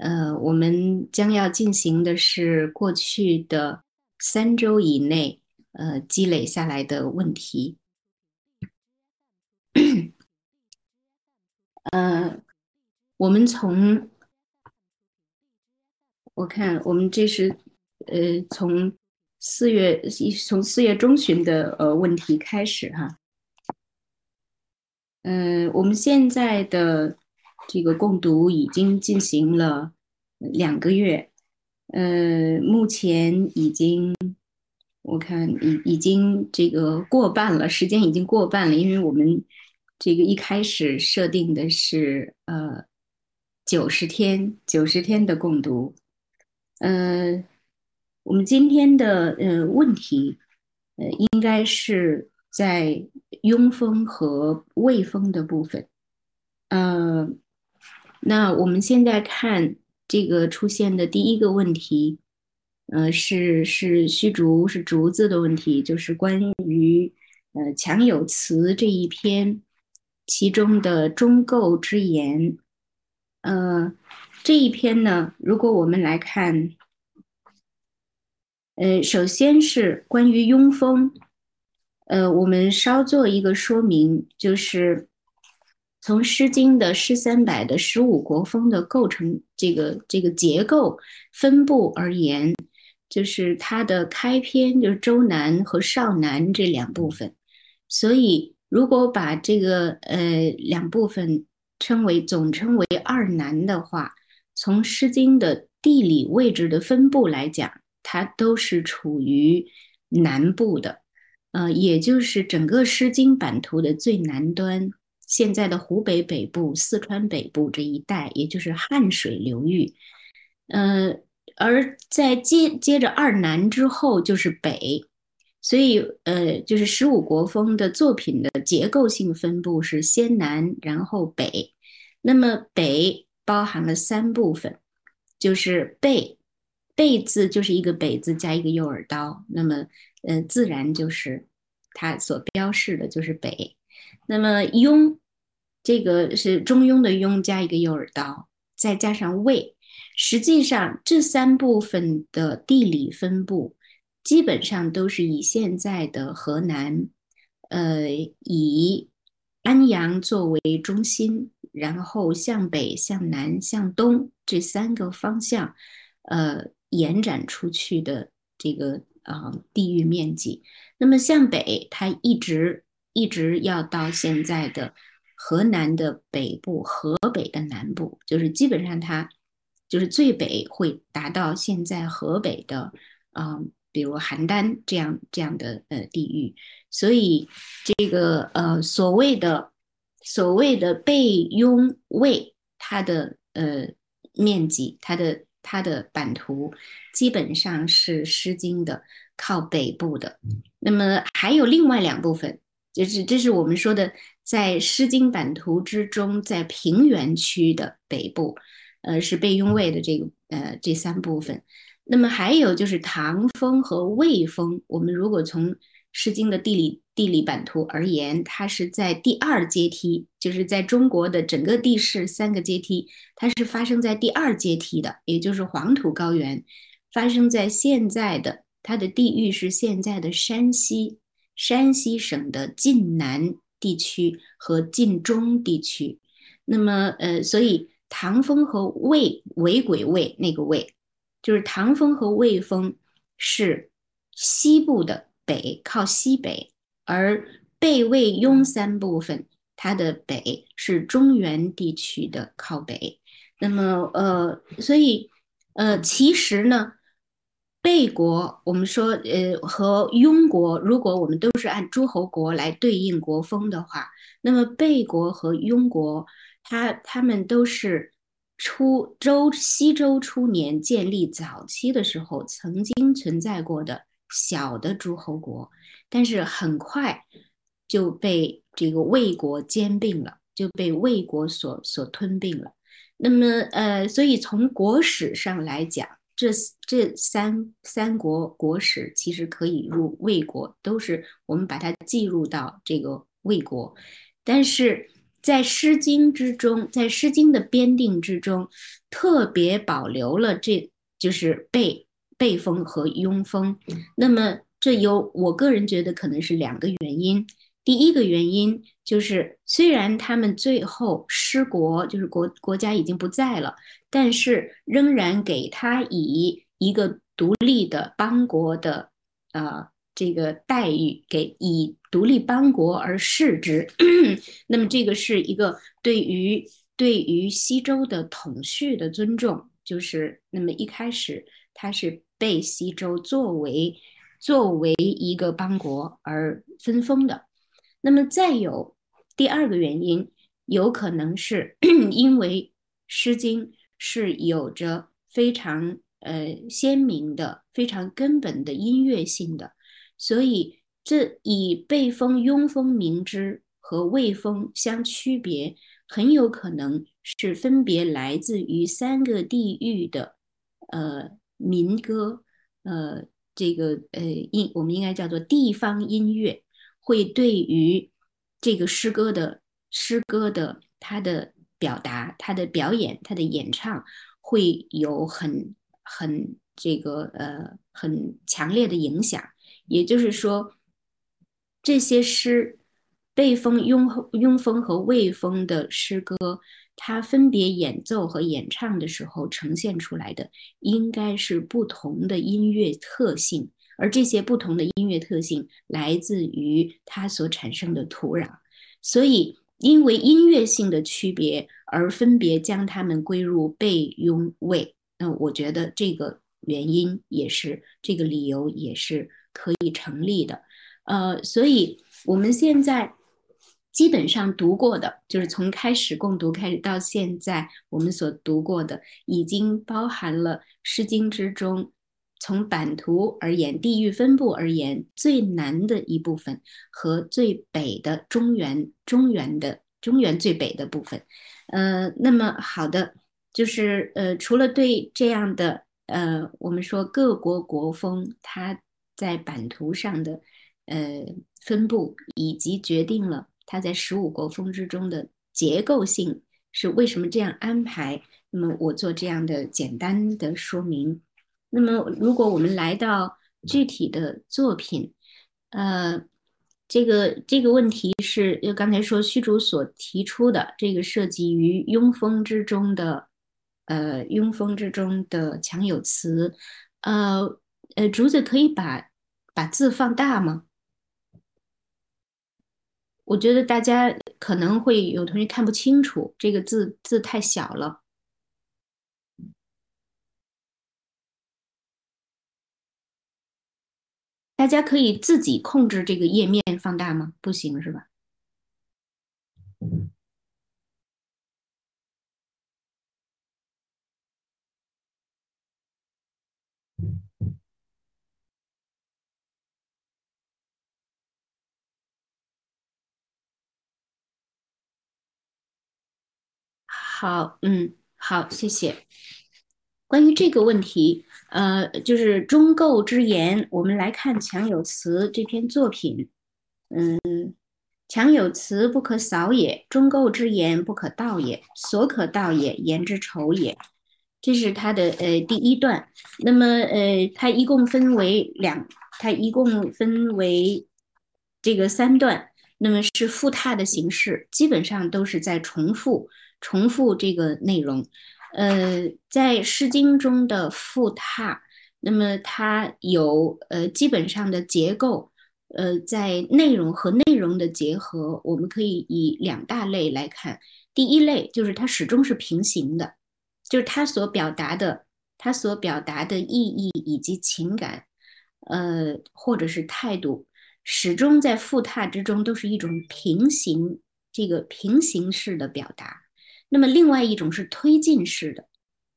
呃，我们将要进行的是过去的三周以内呃积累下来的问题。呃，我们从我看我们这是呃从四月从四月中旬的呃问题开始哈。嗯，我们现在的。这个共读已经进行了两个月，呃，目前已经我看已已经这个过半了，时间已经过半了，因为我们这个一开始设定的是呃九十天，九十天的共读，呃，我们今天的呃问题呃应该是在庸风和未风的部分，呃。那我们现在看这个出现的第一个问题，呃，是是虚竹是竹子的问题，就是关于呃强有词这一篇其中的中构之言，呃，这一篇呢，如果我们来看，呃，首先是关于庸风，呃，我们稍做一个说明，就是。从《诗经》的诗三百的十五国风的构成这个这个结构分布而言，就是它的开篇就是周南和少南这两部分。所以，如果把这个呃两部分称为总称为二南的话，从《诗经》的地理位置的分布来讲，它都是处于南部的，呃，也就是整个《诗经》版图的最南端。现在的湖北北部、四川北部这一带，也就是汉水流域，呃，而在接接着二南之后就是北，所以呃，就是十五国风的作品的结构性分布是先南，然后北。那么北包含了三部分，就是贝，贝字就是一个北字加一个右耳刀，那么呃，自然就是它所标示的就是北。那么庸。这个是中庸的庸加一个右耳刀，再加上魏。实际上这三部分的地理分布基本上都是以现在的河南，呃，以安阳作为中心，然后向北、向南、向东这三个方向，呃，延展出去的这个啊地域面积。那么向北，它一直一直要到现在的。河南的北部，河北的南部，就是基本上它就是最北会达到现在河北的，嗯，比如邯郸这样这样的呃地域，所以这个呃所谓的所谓的备雍魏，它的呃面积，它的它的版图基本上是《诗经》的靠北部的，那么还有另外两部分，就是这是我们说的。在《诗经》版图之中，在平原区的北部，呃，是被拥卫的这个呃这三部分。那么还有就是唐风和魏风。我们如果从《诗经》的地理地理版图而言，它是在第二阶梯，就是在中国的整个地势三个阶梯，它是发生在第二阶梯的，也就是黄土高原，发生在现在的它的地域是现在的山西，山西省的晋南。地区和晋中地区，那么呃，所以唐风和魏魏鬼魏那个魏，就是唐风和魏风是西部的北靠西北，而贝魏雍三部分，它的北是中原地区的靠北。那么呃，所以呃，其实呢。贝国，我们说，呃，和雍国，如果我们都是按诸侯国来对应国风的话，那么贝国和雍国，它他们都是初周西周初年建立早期的时候曾经存在过的小的诸侯国，但是很快就被这个魏国兼并了，就被魏国所所吞并了。那么，呃，所以从国史上来讲。这这三三国国史其实可以入魏国，都是我们把它记入到这个魏国。但是在《诗经》之中，在《诗经》的编定之中，特别保留了这就是背背风和庸风。那么这有我个人觉得可能是两个原因。第一个原因就是，虽然他们最后失国，就是国国家已经不在了，但是仍然给他以一个独立的邦国的呃这个待遇，给以独立邦国而视之。那么这个是一个对于对于西周的统序的尊重，就是那么一开始他是被西周作为作为一个邦国而分封的。那么再有第二个原因，有可能是 因为《诗经》是有着非常呃鲜明的、非常根本的音乐性的，所以这以被风、庸风名之和魏风相区别，很有可能是分别来自于三个地域的呃民歌，呃这个呃音我们应该叫做地方音乐。会对于这个诗歌的诗歌的它的表达、他的表演、他的演唱，会有很很这个呃很强烈的影响。也就是说，这些诗背风、庸庸风和魏风的诗歌，它分别演奏和演唱的时候呈现出来的，应该是不同的音乐特性。而这些不同的音乐特性来自于它所产生的土壤，所以因为音乐性的区别而分别将它们归入背雍魏。那我觉得这个原因也是这个理由也是可以成立的。呃，所以我们现在基本上读过的，就是从开始共读开始到现在，我们所读过的已经包含了《诗经》之中。从版图而言，地域分布而言，最南的一部分和最北的中原，中原的中原最北的部分，呃，那么好的就是呃，除了对这样的呃，我们说各国国风它在版图上的呃分布，以及决定了它在十五国风之中的结构性是为什么这样安排，那么我做这样的简单的说明。那么，如果我们来到具体的作品，呃，这个这个问题是，就刚才说虚竹所提出的，这个涉及于庸风之中的，呃，庸风之中的强有词，呃呃，竹子可以把把字放大吗？我觉得大家可能会有同学看不清楚，这个字字太小了。大家可以自己控制这个页面放大吗？不行是吧？好，嗯，好，谢谢。关于这个问题，呃，就是中构之言，我们来看强有词这篇作品。嗯，强有词不可扫也，中构之言不可盗也，所可盗也，言之丑也。这是它的呃第一段。那么呃，它一共分为两，它一共分为这个三段。那么是复沓的形式，基本上都是在重复重复这个内容。呃，在《诗经》中的复沓，那么它有呃基本上的结构，呃，在内容和内容的结合，我们可以以两大类来看。第一类就是它始终是平行的，就是它所表达的，它所表达的意义以及情感，呃，或者是态度，始终在复沓之中都是一种平行，这个平行式的表达。那么，另外一种是推进式的，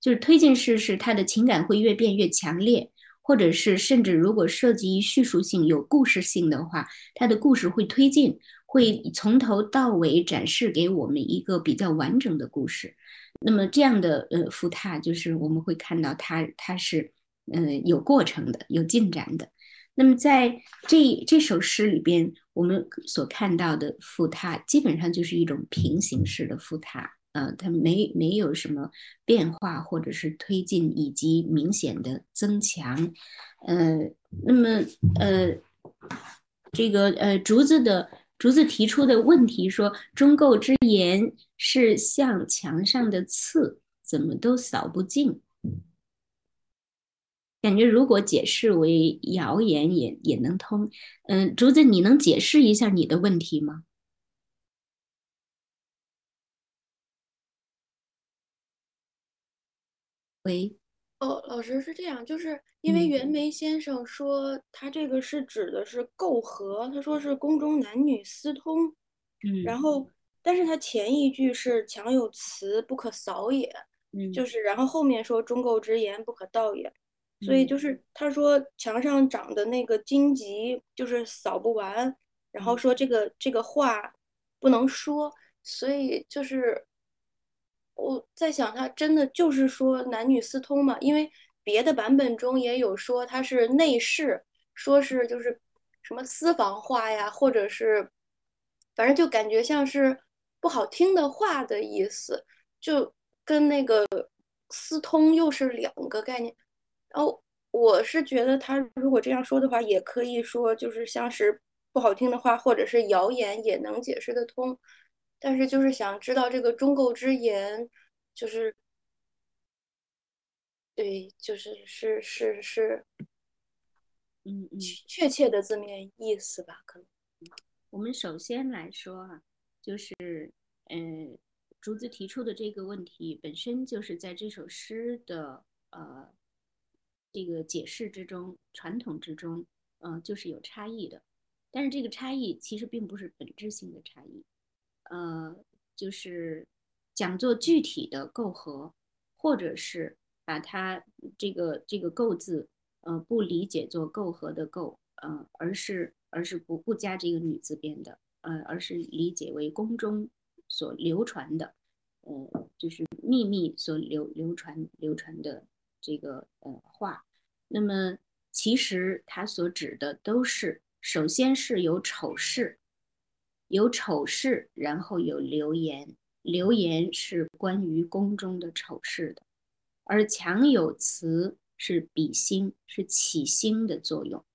就是推进式是他的情感会越变越强烈，或者是甚至如果涉及叙述性、有故事性的话，他的故事会推进，会从头到尾展示给我们一个比较完整的故事。那么这样的呃复沓，就是我们会看到它它是呃有过程的、有进展的。那么在这这首诗里边，我们所看到的复沓，基本上就是一种平行式的复沓，呃，它没没有什么变化或者是推进以及明显的增强，呃，那么呃，这个呃竹子的竹子提出的问题说，中构之言是像墙上的刺，怎么都扫不尽。感觉如果解释为谣言也也能通，嗯，竹子，你能解释一下你的问题吗？喂，哦，老师是这样，就是因为袁枚先生说他这个是指的是媾和，他说是宫中男女私通，嗯，然后但是他前一句是墙有雌不可扫也，嗯，就是然后后面说中构之言不可道也。所以就是他说墙上长的那个荆棘就是扫不完，然后说这个这个话不能说，所以就是我在想，他真的就是说男女私通嘛？因为别的版本中也有说他是内侍，说是就是什么私房话呀，或者是反正就感觉像是不好听的话的意思，就跟那个私通又是两个概念。然后我是觉得，他如果这样说的话，也可以说就是像是不好听的话，或者是谣言，也能解释得通。但是就是想知道这个中构之言，就是对，就是是是是，嗯嗯，确切的字面意思吧？可能我们首先来说啊，就是嗯，竹子提出的这个问题本身就是在这首诗的呃。这个解释之中，传统之中，嗯，就是有差异的，但是这个差异其实并不是本质性的差异，呃，就是讲做具体的构合，或者是把它这个这个构字，呃，不理解做构合的构，呃，而是而是不不加这个女字边的，呃，而是理解为宫中所流传的，呃，就是秘密所流流传流传的。这个呃话，那么其实它所指的都是，首先是有丑事，有丑事，然后有流言，流言是关于宫中的丑事的，而墙有词是比兴，是起兴的作用，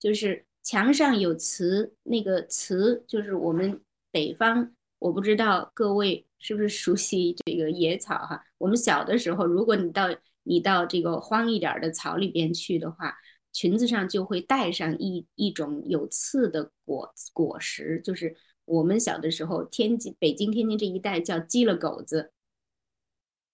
就是墙上有词，那个词就是我们北方，我不知道各位是不是熟悉这个野草哈，我们小的时候，如果你到你到这个荒一点的草里边去的话，裙子上就会带上一一种有刺的果果实，就是我们小的时候，天津、北京、天津这一带叫鸡了狗子，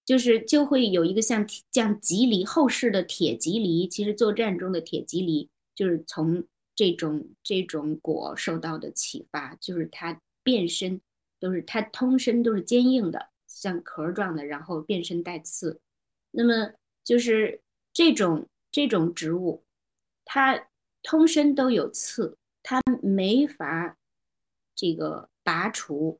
就是就会有一个像像棘藜后世的铁棘藜，其实作战中的铁棘藜就是从这种这种果受到的启发，就是它变身都是它通身都是坚硬的，像壳状的，然后变身带刺，那么。就是这种这种植物，它通身都有刺，它没法这个拔除，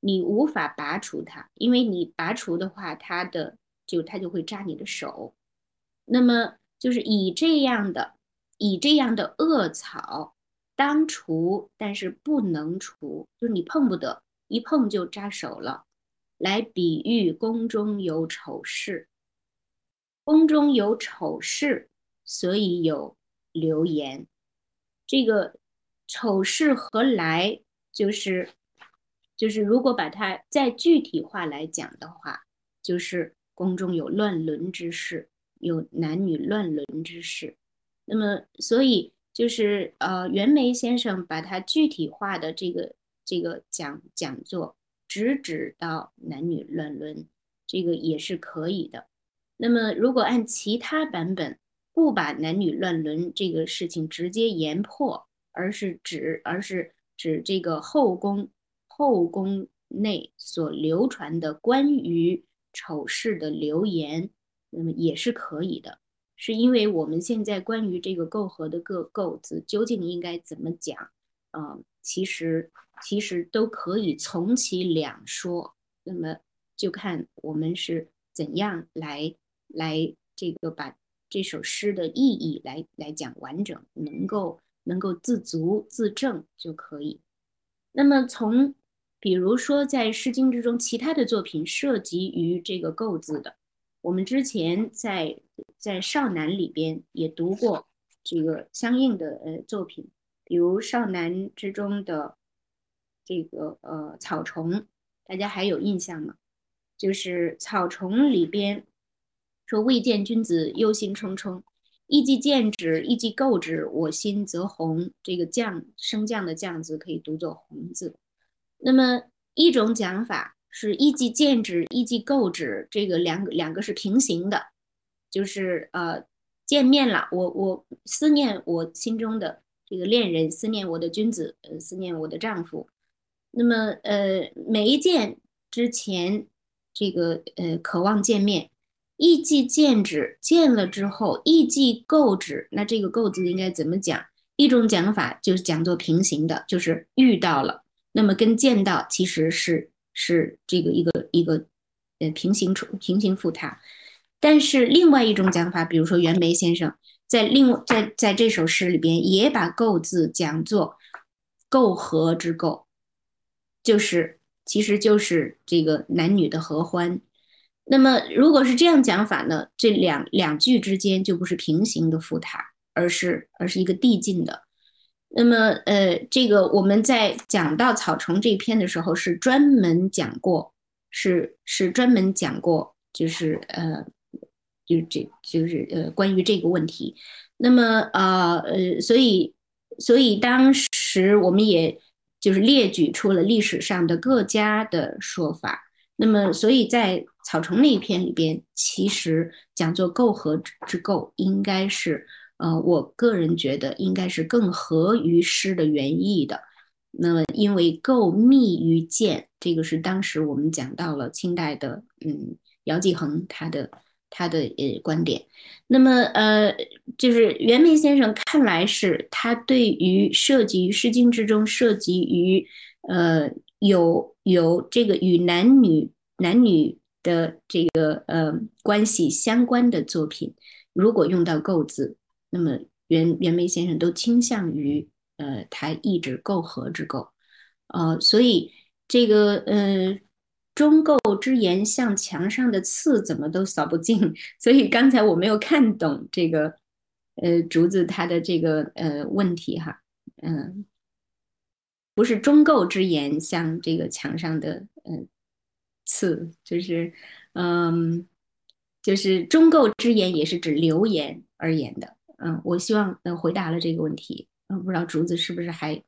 你无法拔除它，因为你拔除的话，它的就它就会扎你的手。那么就是以这样的以这样的恶草当除，但是不能除，就是你碰不得，一碰就扎手了，来比喻宫中有丑事。宫中有丑事，所以有流言。这个丑事何来？就是就是，如果把它再具体化来讲的话，就是宫中有乱伦之事，有男女乱伦之事。那么，所以就是呃，袁枚先生把它具体化的这个这个讲讲座，直指到男女乱伦，这个也是可以的。那么，如果按其他版本不把男女乱伦这个事情直接言破，而是指而是指这个后宫后宫内所流传的关于丑事的流言，那么也是可以的。是因为我们现在关于这个媾和的各构字究竟应该怎么讲，嗯，其实其实都可以从其两说。那么就看我们是怎样来。来，这个把这首诗的意义来来讲完整，能够能够自足自证就可以。那么从比如说在《诗经》之中，其他的作品涉及于这个构字的，我们之前在在少南里边也读过这个相应的呃作品，比如少南之中的这个呃草虫，大家还有印象吗？就是草虫里边说未见君子忧心忡忡，一既见之，一既构之，我心则红。这个降升降的降字可以读作红字。那么一种讲法是一既见之，一既构之，这个两个两个是平行的，就是呃见面了，我我思念我心中的这个恋人，思念我的君子，呃思念我的丈夫。那么呃没见之前。这个呃，渴望见面，意既见之，见了之后，意既构之，那这个构字应该怎么讲？一种讲法就是讲作平行的，就是遇到了，那么跟见到其实是是这个一个一个呃平行处平行复沓。但是另外一种讲法，比如说袁枚先生在另在在这首诗里边也把构字讲作构合之构，就是。其实就是这个男女的合欢。那么，如果是这样讲法呢？这两两句之间就不是平行的复沓，而是而是一个递进的。那么，呃，这个我们在讲到草虫这篇的时候，是专门讲过，是是专门讲过，就是呃，就这就是呃关于这个问题。那么，呃呃，所以所以当时我们也。就是列举出了历史上的各家的说法，那么所以在草虫那一篇里边，其实讲作构合之构，应该是呃，我个人觉得应该是更合于诗的原意的。那么因为构密于见，这个是当时我们讲到了清代的嗯姚继恒他的。他的呃观点，那么呃，就是袁枚先生看来是他对于涉及于《诗经》之中涉及于呃有有这个与男女男女的这个呃关系相关的作品，如果用到构字，那么袁袁枚先生都倾向于呃他意指构合之构，呃，所以这个呃。中构之言像墙上的刺，怎么都扫不尽。所以刚才我没有看懂这个，呃，竹子他的这个呃问题哈，嗯，不是中构之言像这个墙上的嗯次，就是嗯，就是中构之言也是指流言而言的。嗯，我希望能回答了这个问题。嗯，不知道竹子是不是还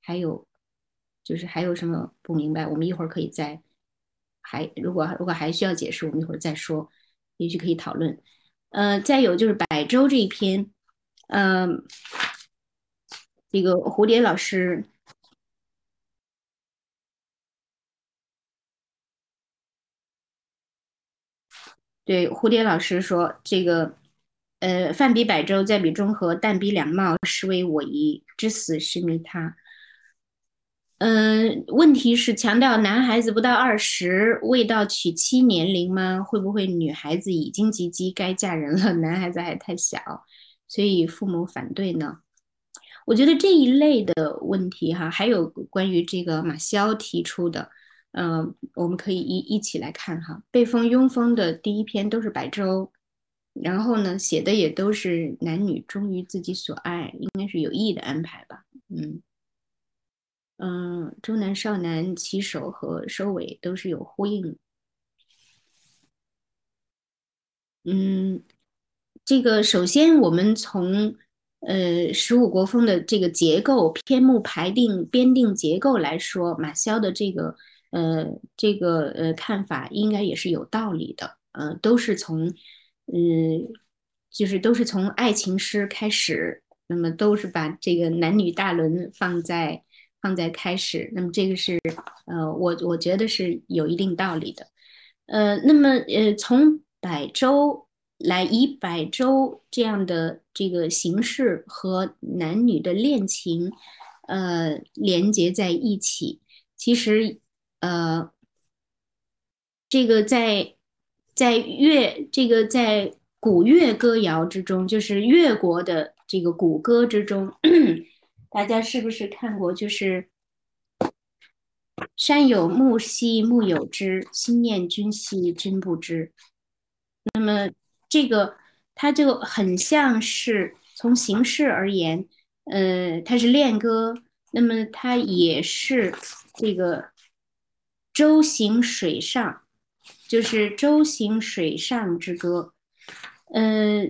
还有，就是还有什么不明白？我们一会儿可以再。还如果如果还需要解释，我们一会儿再说，也许可以讨论。呃，再有就是百周这一篇，嗯，这个蝴蝶老师，对蝴蝶老师说，这个呃，饭比百周，再比中和，但比两貌，实为我疑。至死是迷他。嗯，问题是强调男孩子不到二十未到娶妻年龄吗？会不会女孩子已经及笄该嫁人了，男孩子还太小，所以父母反对呢？我觉得这一类的问题哈，还有关于这个马萧提出的，嗯，我们可以一一起来看哈。被封庸封的第一篇都是白粥，然后呢写的也都是男女忠于自己所爱，应该是有意的安排吧，嗯。嗯，中南少南起首和收尾都是有呼应。嗯，这个首先我们从呃十五国风的这个结构、篇目排定、编定结构来说，马萧的这个呃这个呃看法应该也是有道理的。呃，都是从嗯，就是都是从爱情诗开始，那么都是把这个男女大伦放在。放在开始，那么这个是呃，我我觉得是有一定道理的，呃，那么呃，从百周来以百周这样的这个形式和男女的恋情呃连接在一起，其实呃，这个在在乐这个在古乐歌谣之中，就是越国的这个古歌之中，大家是不是看过？就是“山有木兮木有枝，心念君兮君不知”。那么这个它就很像是从形式而言，呃，它是恋歌，那么它也是这个“舟行水上”，就是“舟行水上之歌”。呃，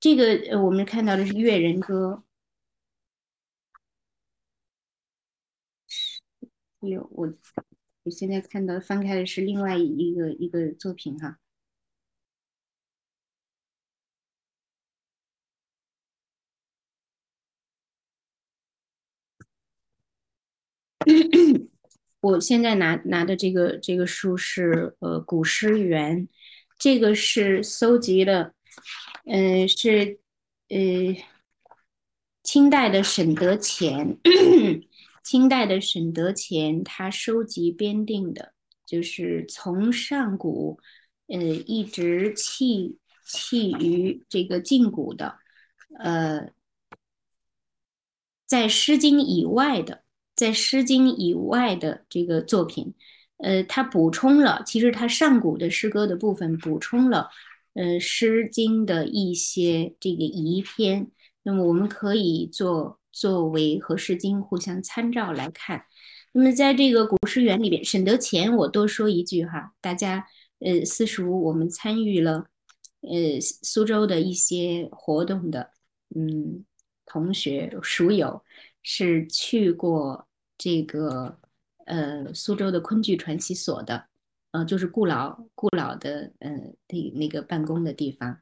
这个我们看到的是《越人歌》。哎呦，我我现在看到翻开的是另外一个一个作品哈。我现在拿拿的这个这个书是呃《古诗源》，这个是搜集的。嗯，是呃，清代的沈德潜，清代的沈德潜他收集编定的，就是从上古，呃，一直弃弃于这个近古的，呃，在《诗经》以外的，在《诗经》以外的这个作品，呃，他补充了，其实他上古的诗歌的部分补充了。呃，《诗经》的一些这个遗篇，那么我们可以做作为和《诗经》互相参照来看。那么在这个《古诗源》里边，沈德潜，我多说一句哈，大家呃私塾我们参与了呃苏州的一些活动的，嗯，同学熟友是去过这个呃苏州的昆剧传习所的。呃，就是顾老顾老的，呃，那那个办公的地方。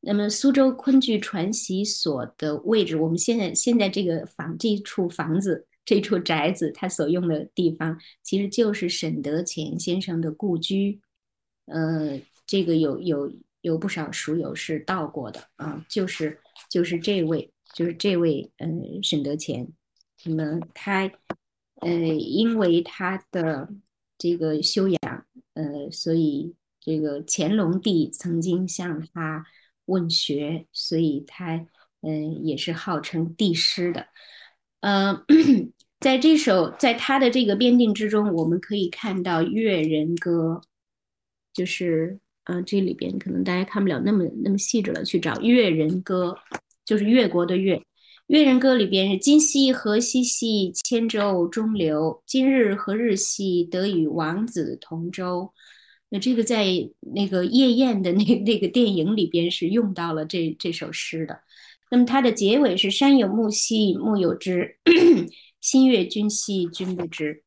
那么苏州昆剧传习所的位置，我们现在现在这个房这处房子这处宅子，它所用的地方，其实就是沈德潜先生的故居。呃，这个有有有不少书友是到过的啊，就是就是这位就是这位，嗯，沈德潜。那么他，呃，因为他的这个修养。呃，所以这个乾隆帝曾经向他问学，所以他嗯也是号称帝师的。呃，在这首在他的这个编定之中，我们可以看到《越人歌》，就是嗯这里边可能大家看不了那么那么细致了，去找《越人歌》，就是越国的越。越人歌里边是今夕何夕兮，千舟中流。今日何日兮，得与王子同舟。那这个在那个夜宴的那那个电影里边是用到了这这首诗的。那么它的结尾是山有木兮木有枝，心悦君兮君不知。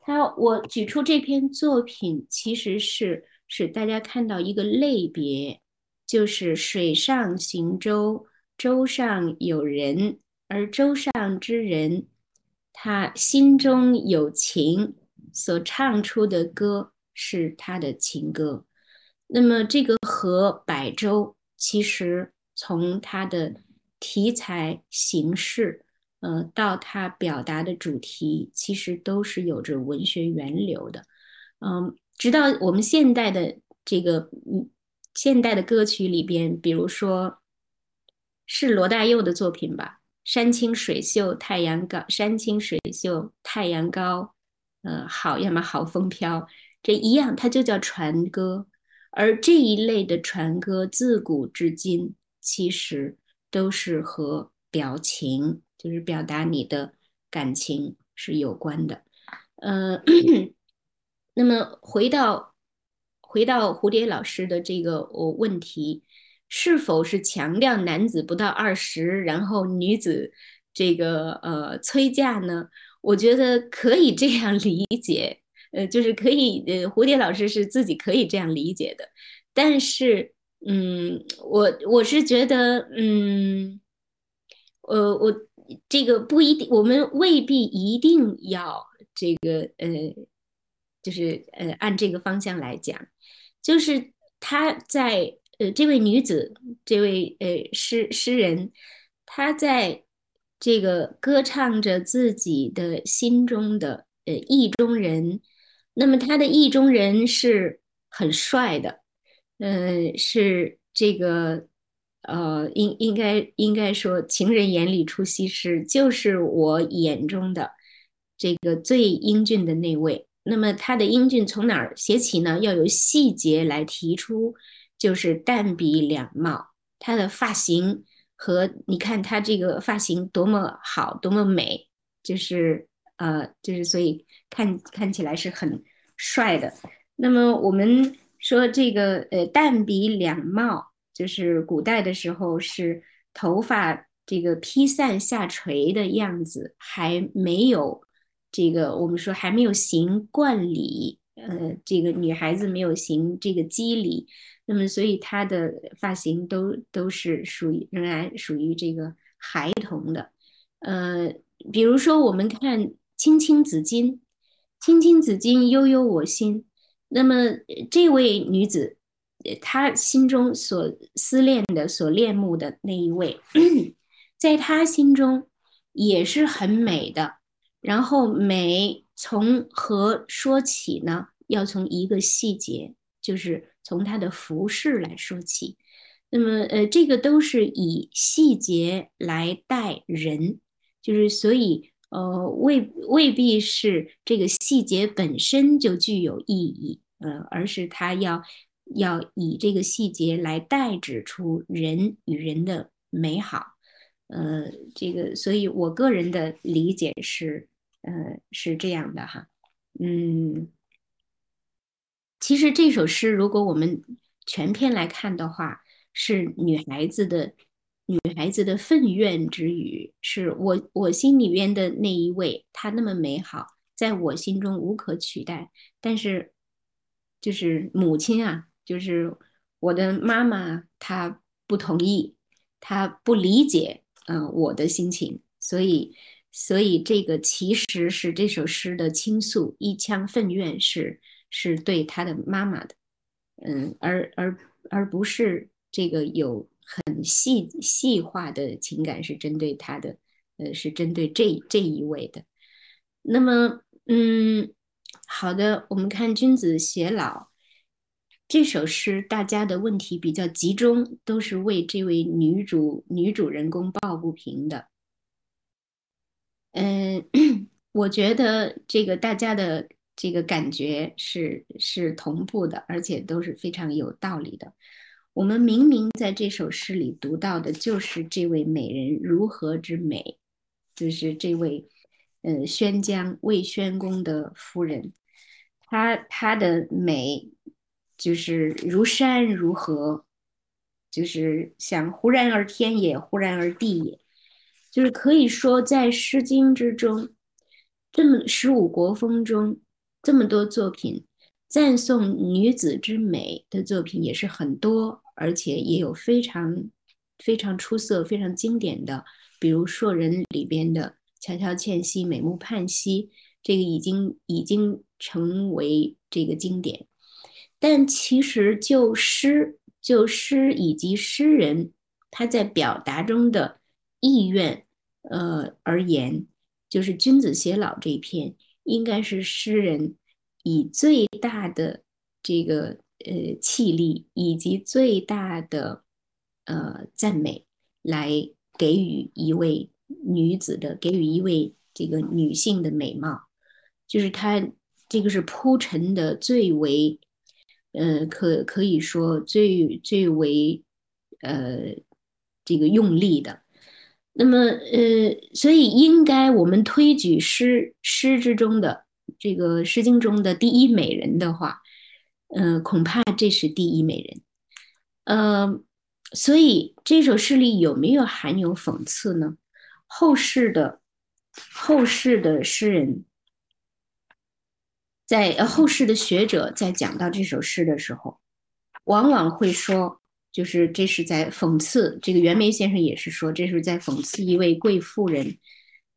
它我举出这篇作品，其实是使大家看到一个类别，就是水上行舟。舟上有人，而舟上之人，他心中有情，所唱出的歌是他的情歌。那么，这个和百舟其实从它的题材形式，呃，到它表达的主题，其实都是有着文学源流的。嗯，直到我们现代的这个嗯，现代的歌曲里边，比如说。是罗大佑的作品吧？山清水秀，太阳高；山清水秀，太阳高。呃，好，要么好风飘，这一样，它就叫传歌。而这一类的传歌，自古至今，其实都是和表情，就是表达你的感情是有关的。呃，那么回到回到蝴蝶老师的这个我问题。是否是强调男子不到二十，然后女子这个呃催嫁呢？我觉得可以这样理解，呃，就是可以，呃，蝴蝶老师是自己可以这样理解的。但是，嗯，我我是觉得，嗯，呃，我这个不一定，我们未必一定要这个，呃，就是呃，按这个方向来讲，就是他在。呃，这位女子，这位呃诗诗人，她在这个歌唱着自己的心中的呃意中人。那么，她的意中人是很帅的，呃，是这个呃，应应该应该说，情人眼里出西施，就是我眼中的这个最英俊的那位。那么他的英俊从哪儿写起呢？要有细节来提出，就是淡笔两貌，他的发型和你看他这个发型多么好，多么美，就是呃，就是所以看看起来是很帅的。那么我们说这个呃淡笔两貌，就是古代的时候是头发这个披散下垂的样子，还没有这个我们说还没有行冠礼，呃，这个女孩子没有行这个笄礼，那么所以她的发型都都是属于仍然属于这个孩童的，呃，比如说我们看青青子衿，青青子衿，悠悠我心。那么这位女子，她心中所思恋的、所恋慕的那一位，在她心中也是很美的。然后美从何说起呢？要从一个细节，就是从他的服饰来说起。那么，呃，这个都是以细节来待人，就是所以。呃，未未必是这个细节本身就具有意义，呃，而是他要要以这个细节来代指出人与人的美好，呃，这个，所以我个人的理解是，呃，是这样的哈，嗯，其实这首诗如果我们全篇来看的话，是女孩子的。女孩子的愤怨之语，是我我心里边的那一位，她那么美好，在我心中无可取代。但是，就是母亲啊，就是我的妈妈，她不同意，她不理解，嗯，我的心情。所以，所以这个其实是这首诗的倾诉，一腔愤怨是是对他的妈妈的，嗯，而而而不是这个有。很细细化的情感是针对他的，呃，是针对这这一位的。那么，嗯，好的，我们看《君子偕老》这首诗，大家的问题比较集中，都是为这位女主女主人公抱不平的。嗯，我觉得这个大家的这个感觉是是同步的，而且都是非常有道理的。我们明明在这首诗里读到的，就是这位美人如何之美，就是这位，呃，宣姜魏宣公的夫人，她她的美，就是如山如河，就是像忽然而天也，忽然而地也，就是可以说在《诗经》之中，这么十五国风中这么多作品，赞颂女子之美的作品也是很多。而且也有非常非常出色、非常经典的，比如《硕人》里边的“悄悄倩兮，美目盼兮”，这个已经已经成为这个经典。但其实就诗、就诗以及诗人他在表达中的意愿，呃而言，就是《君子偕老》这一篇，应该是诗人以最大的这个。呃，气力以及最大的呃赞美，来给予一位女子的，给予一位这个女性的美貌，就是她这个是铺陈的最为，呃，可可以说最最为呃这个用力的。那么呃，所以应该我们推举诗诗之中的这个《诗经》中的第一美人的话。嗯，恐怕这是第一美人。呃，所以这首诗里有没有含有讽刺呢？后世的后世的诗人，在后世的学者在讲到这首诗的时候，往往会说，就是这是在讽刺。这个袁枚先生也是说，这是在讽刺一位贵妇人。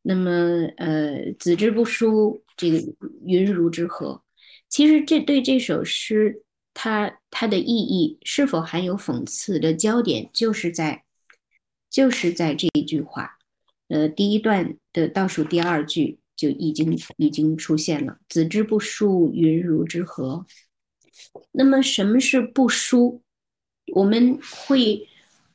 那么，呃，子之不淑，这个云如之何？其实这对这首诗，它它的意义是否含有讽刺的焦点，就是在就是在这一句话，呃，第一段的倒数第二句就已经已经出现了“子之不淑，云如之何”。那么什么是不淑？我们会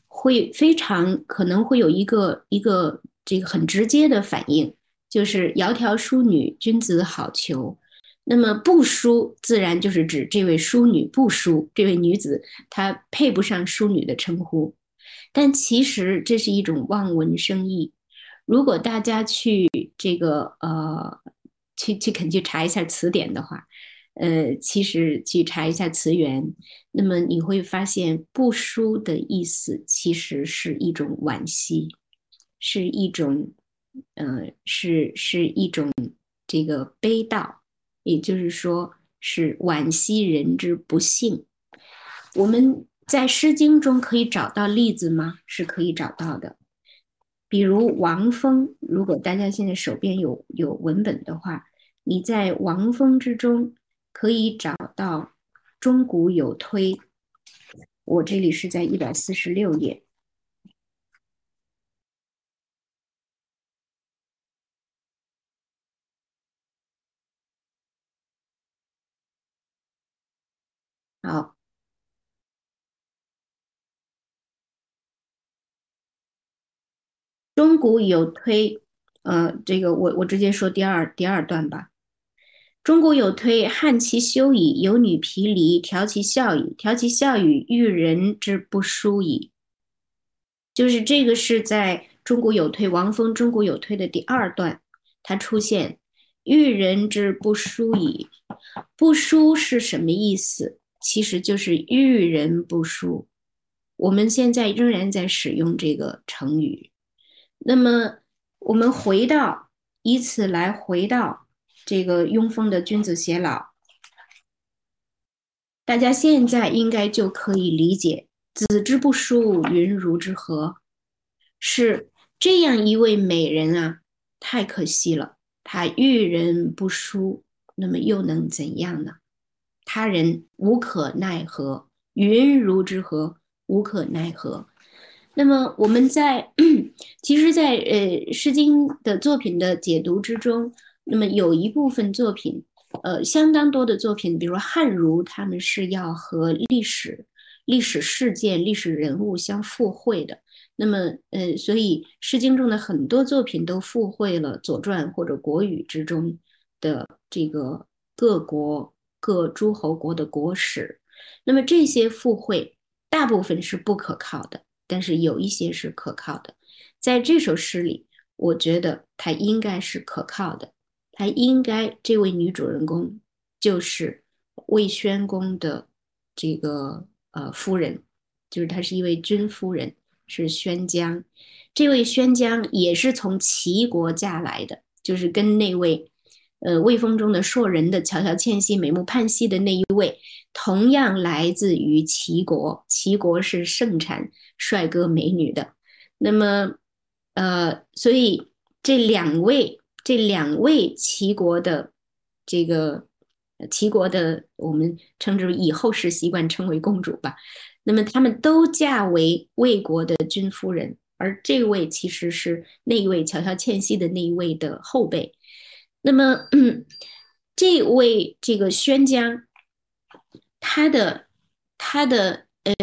会非常可能会有一个一个这个很直接的反应，就是窈窕淑女，君子好逑。那么不淑，自然就是指这位淑女不淑，这位女子她配不上淑女的称呼。但其实这是一种望文生义。如果大家去这个呃，去去肯去查一下词典的话，呃，其实去查一下词源，那么你会发现“不淑”的意思其实是一种惋惜，是一种，呃，是是一种这个悲悼。也就是说，是惋惜人之不幸。我们在《诗经》中可以找到例子吗？是可以找到的。比如王风，如果大家现在手边有有文本的话，你在王风之中可以找到“中古有推”。我这里是在一百四十六页。好，中古有推，呃，这个我我直接说第二第二段吧。钟鼓有推，汉其修矣。有女毗离，调其笑矣。调其笑语，遇人之不淑矣。就是这个是在钟鼓有推，王峰钟鼓有推的第二段，它出现遇人之不淑矣。不淑是什么意思？其实就是遇人不淑，我们现在仍然在使用这个成语。那么，我们回到以此来回到这个庸风的君子偕老，大家现在应该就可以理解“子之不淑，云如之何”，是这样一位美人啊，太可惜了，她遇人不淑，那么又能怎样呢？他人无可奈何，云如之何？无可奈何。那么我们在 其实，在呃《诗经》的作品的解读之中，那么有一部分作品，呃，相当多的作品，比如汉儒，他们是要和历史、历史事件、历史人物相附会的。那么，呃，所以《诗经》中的很多作品都附会了《左传》或者《国语》之中的这个各国。各诸侯国的国史，那么这些附会大部分是不可靠的，但是有一些是可靠的。在这首诗里，我觉得它应该是可靠的，她应该这位女主人公就是魏宣公的这个呃夫人，就是她是一位君夫人，是宣姜。这位宣姜也是从齐国嫁来的，就是跟那位。呃，魏风中的硕人的乔乔倩兮，美目盼兮的那一位，同样来自于齐国。齐国是盛产帅哥美女的。那么，呃，所以这两位，这两位齐国的这个齐国的，我们称之为以后世习惯称为公主吧。那么，他们都嫁为魏国的君夫人，而这位其实是那一位乔乔倩兮的那一位的后辈。那么，嗯这位这个宣姜，他的他的呃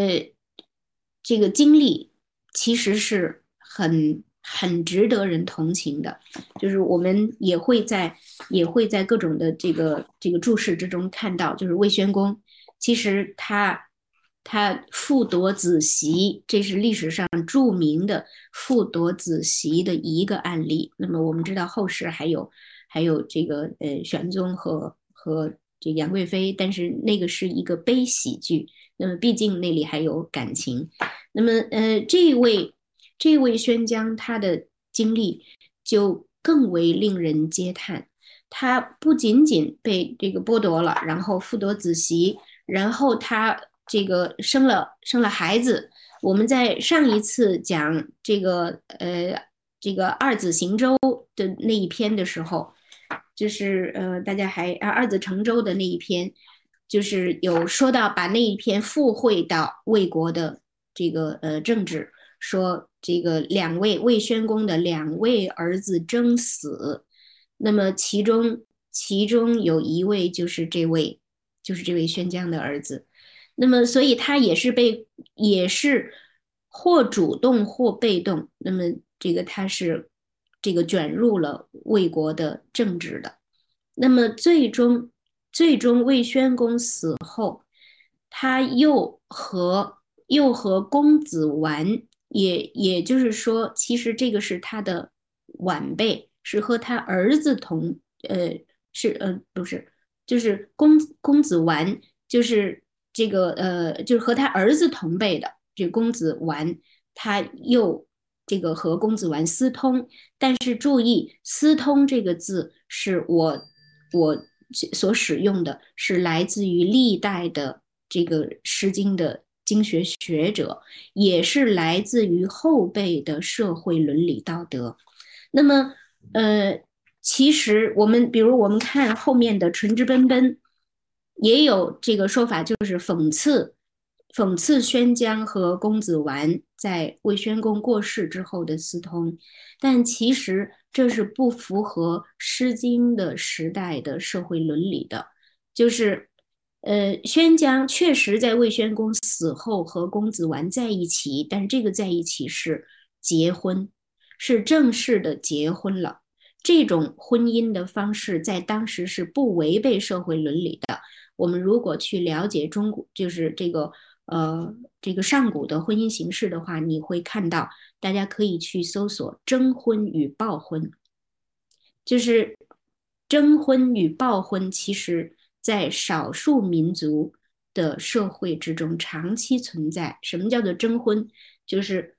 这个经历其实是很很值得人同情的，就是我们也会在也会在各种的这个这个注释之中看到，就是魏宣公其实他他复夺子媳，这是历史上著名的复夺子媳的一个案例。那么我们知道后世还有。还有这个呃，玄宗和和这杨贵妃，但是那个是一个悲喜剧，那么毕竟那里还有感情。那么呃，这位这位宣姜他的经历就更为令人嗟叹。他不仅仅被这个剥夺了，然后复夺子媳，然后他这个生了生了孩子。我们在上一次讲这个呃这个二子行舟的那一篇的时候。就是呃，大家还啊二子乘舟的那一篇，就是有说到把那一篇附会到魏国的这个呃政治，说这个两位魏宣公的两位儿子争死，那么其中其中有一位就是这位就是这位宣姜的儿子，那么所以他也是被也是或主动或被动，那么这个他是这个卷入了魏国的政治的。那么最终，最终魏宣公死后，他又和又和公子完，也也就是说，其实这个是他的晚辈，是和他儿子同，呃，是呃不是，就是公公子完，就是这个呃，就是和他儿子同辈的这公子完，他又这个和公子完私通，但是注意“私通”这个字是我。我所使用的是来自于历代的这个《诗经》的经学学者，也是来自于后辈的社会伦理道德。那么，呃，其实我们比如我们看后面的“唇之奔奔”，也有这个说法，就是讽刺。讽刺宣姜和公子完在魏宣公过世之后的私通，但其实这是不符合《诗经》的时代的社会伦理的。就是，呃，宣姜确实在魏宣公死后和公子完在一起，但是这个在一起是结婚，是正式的结婚了。这种婚姻的方式在当时是不违背社会伦理的。我们如果去了解中国，就是这个。呃，这个上古的婚姻形式的话，你会看到，大家可以去搜索征婚与报婚，就是征婚与报婚，其实在少数民族的社会之中长期存在。什么叫做征婚？就是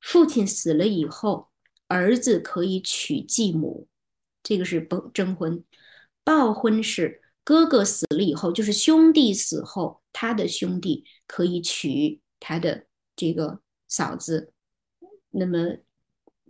父亲死了以后，儿子可以娶继母，这个是不征婚。报婚是哥哥死了以后，就是兄弟死后，他的兄弟。可以娶他的这个嫂子，那么，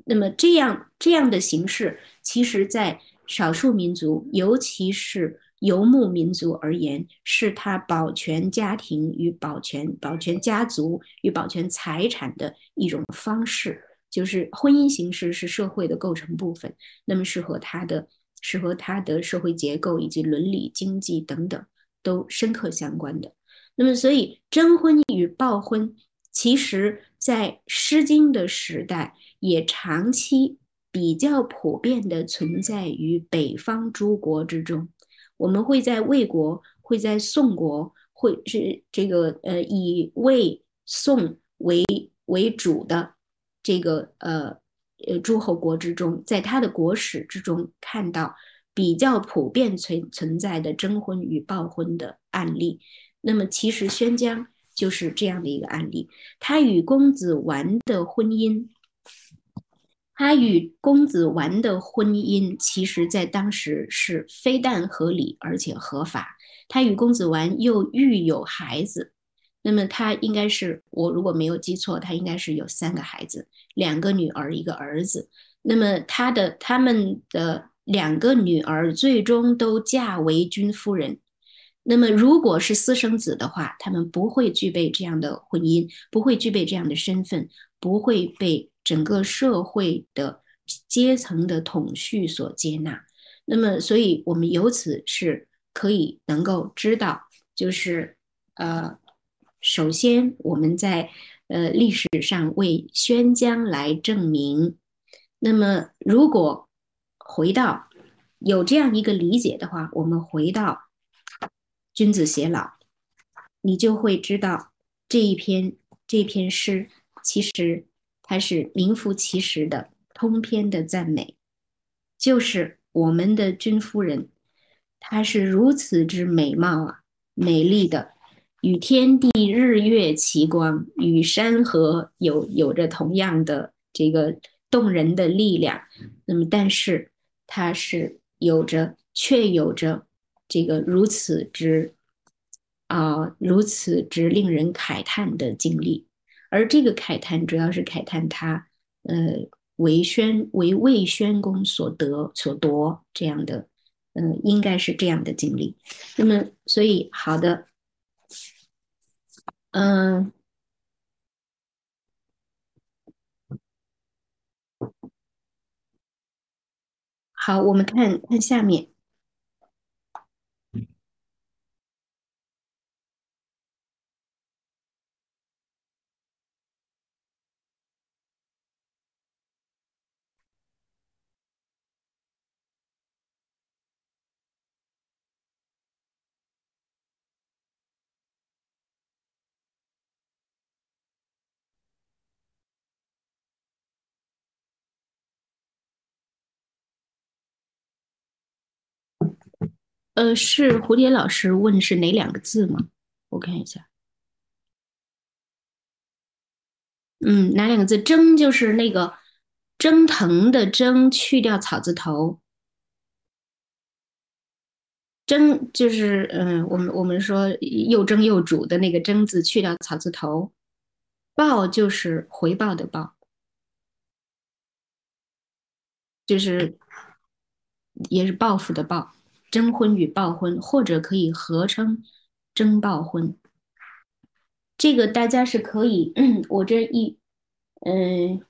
那么这样这样的形式，其实，在少数民族，尤其是游牧民族而言，是他保全家庭与保全保全家族与保全财产的一种方式。就是婚姻形式是社会的构成部分，那么是和他的是和他的社会结构以及伦理、经济等等都深刻相关的。那么，所以征婚与报婚，其实在《诗经》的时代也长期比较普遍的存在于北方诸国之中。我们会在魏国，会在宋国，会是这个呃以魏、宋为为主的这个呃呃诸侯国之中，在他的国史之中看到比较普遍存存在的征婚与报婚的案例。那么，其实宣姜就是这样的一个案例。他与公子完的婚姻，他与公子完的婚姻，其实在当时是非但合理，而且合法。他与公子完又育有孩子，那么他应该是我如果没有记错，他应该是有三个孩子，两个女儿，一个儿子。那么他的他们的两个女儿最终都嫁为君夫人。那么，如果是私生子的话，他们不会具备这样的婚姻，不会具备这样的身份，不会被整个社会的阶层的统序所接纳。那么，所以我们由此是可以能够知道，就是呃，首先我们在呃历史上为宣姜来证明。那么，如果回到有这样一个理解的话，我们回到。君子偕老，你就会知道这一篇这篇诗，其实它是名副其实的通篇的赞美，就是我们的君夫人，她是如此之美貌啊，美丽的，与天地日月齐光，与山河有有着同样的这个动人的力量。那么，但是她是有着，却有着。这个如此之啊，如此之令人慨叹的经历，而这个慨叹主要是慨叹他，呃，为宣为魏宣公所得所夺这样的，嗯，应该是这样的经历。那么，所以好的，嗯，好，我们看看下面。呃，是蝴蝶老师问是哪两个字吗？我看一下。嗯，哪两个字？蒸就是那个蒸腾的蒸，去掉草字头。蒸就是嗯，我们我们说又蒸又煮的那个蒸字，去掉草字头。报就是回报的报，就是也是报复的报。征婚与报婚，或者可以合称征报婚。这个大家是可以，我这一嗯，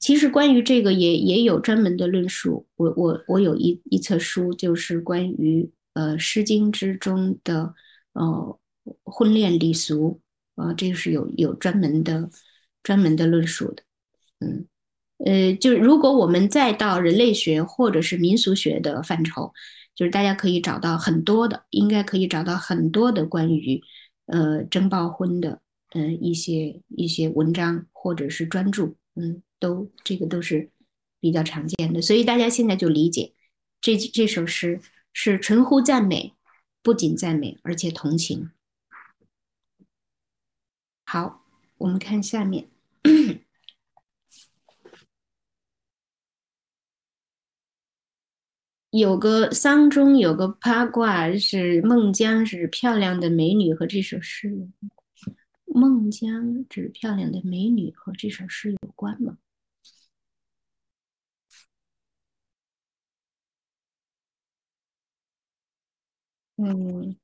其实关于这个也也有专门的论述。我我我有一一册书，就是关于呃《诗经》之中的呃婚恋礼俗啊，这个是有有专门的专门的论述的。嗯呃，就如果我们再到人类学或者是民俗学的范畴，就是大家可以找到很多的，应该可以找到很多的关于呃征报婚的呃一些一些文章或者是专著，嗯，都这个都是比较常见的，所以大家现在就理解这这首诗是纯乎赞美，不仅赞美，而且同情。好，我们看下面。有个丧中有个八卦是孟姜是漂亮的美女和这首诗，孟姜指漂亮的美女和这首诗有关吗？嗯，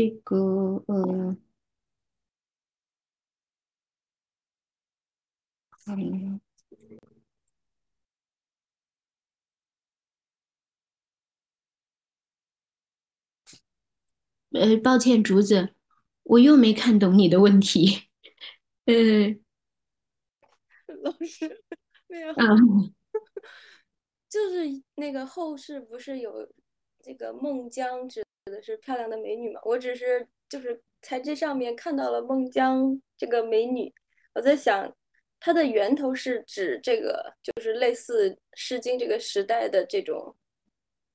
这个呃。嗯，呃，抱歉，竹子，我又没看懂你的问题。呃，老师没有，啊，就是那个后世不是有这个孟姜指的是漂亮的美女嘛？我只是就是在这上面看到了孟姜这个美女，我在想它的源头是指这个，就是类似《诗经》这个时代的这种，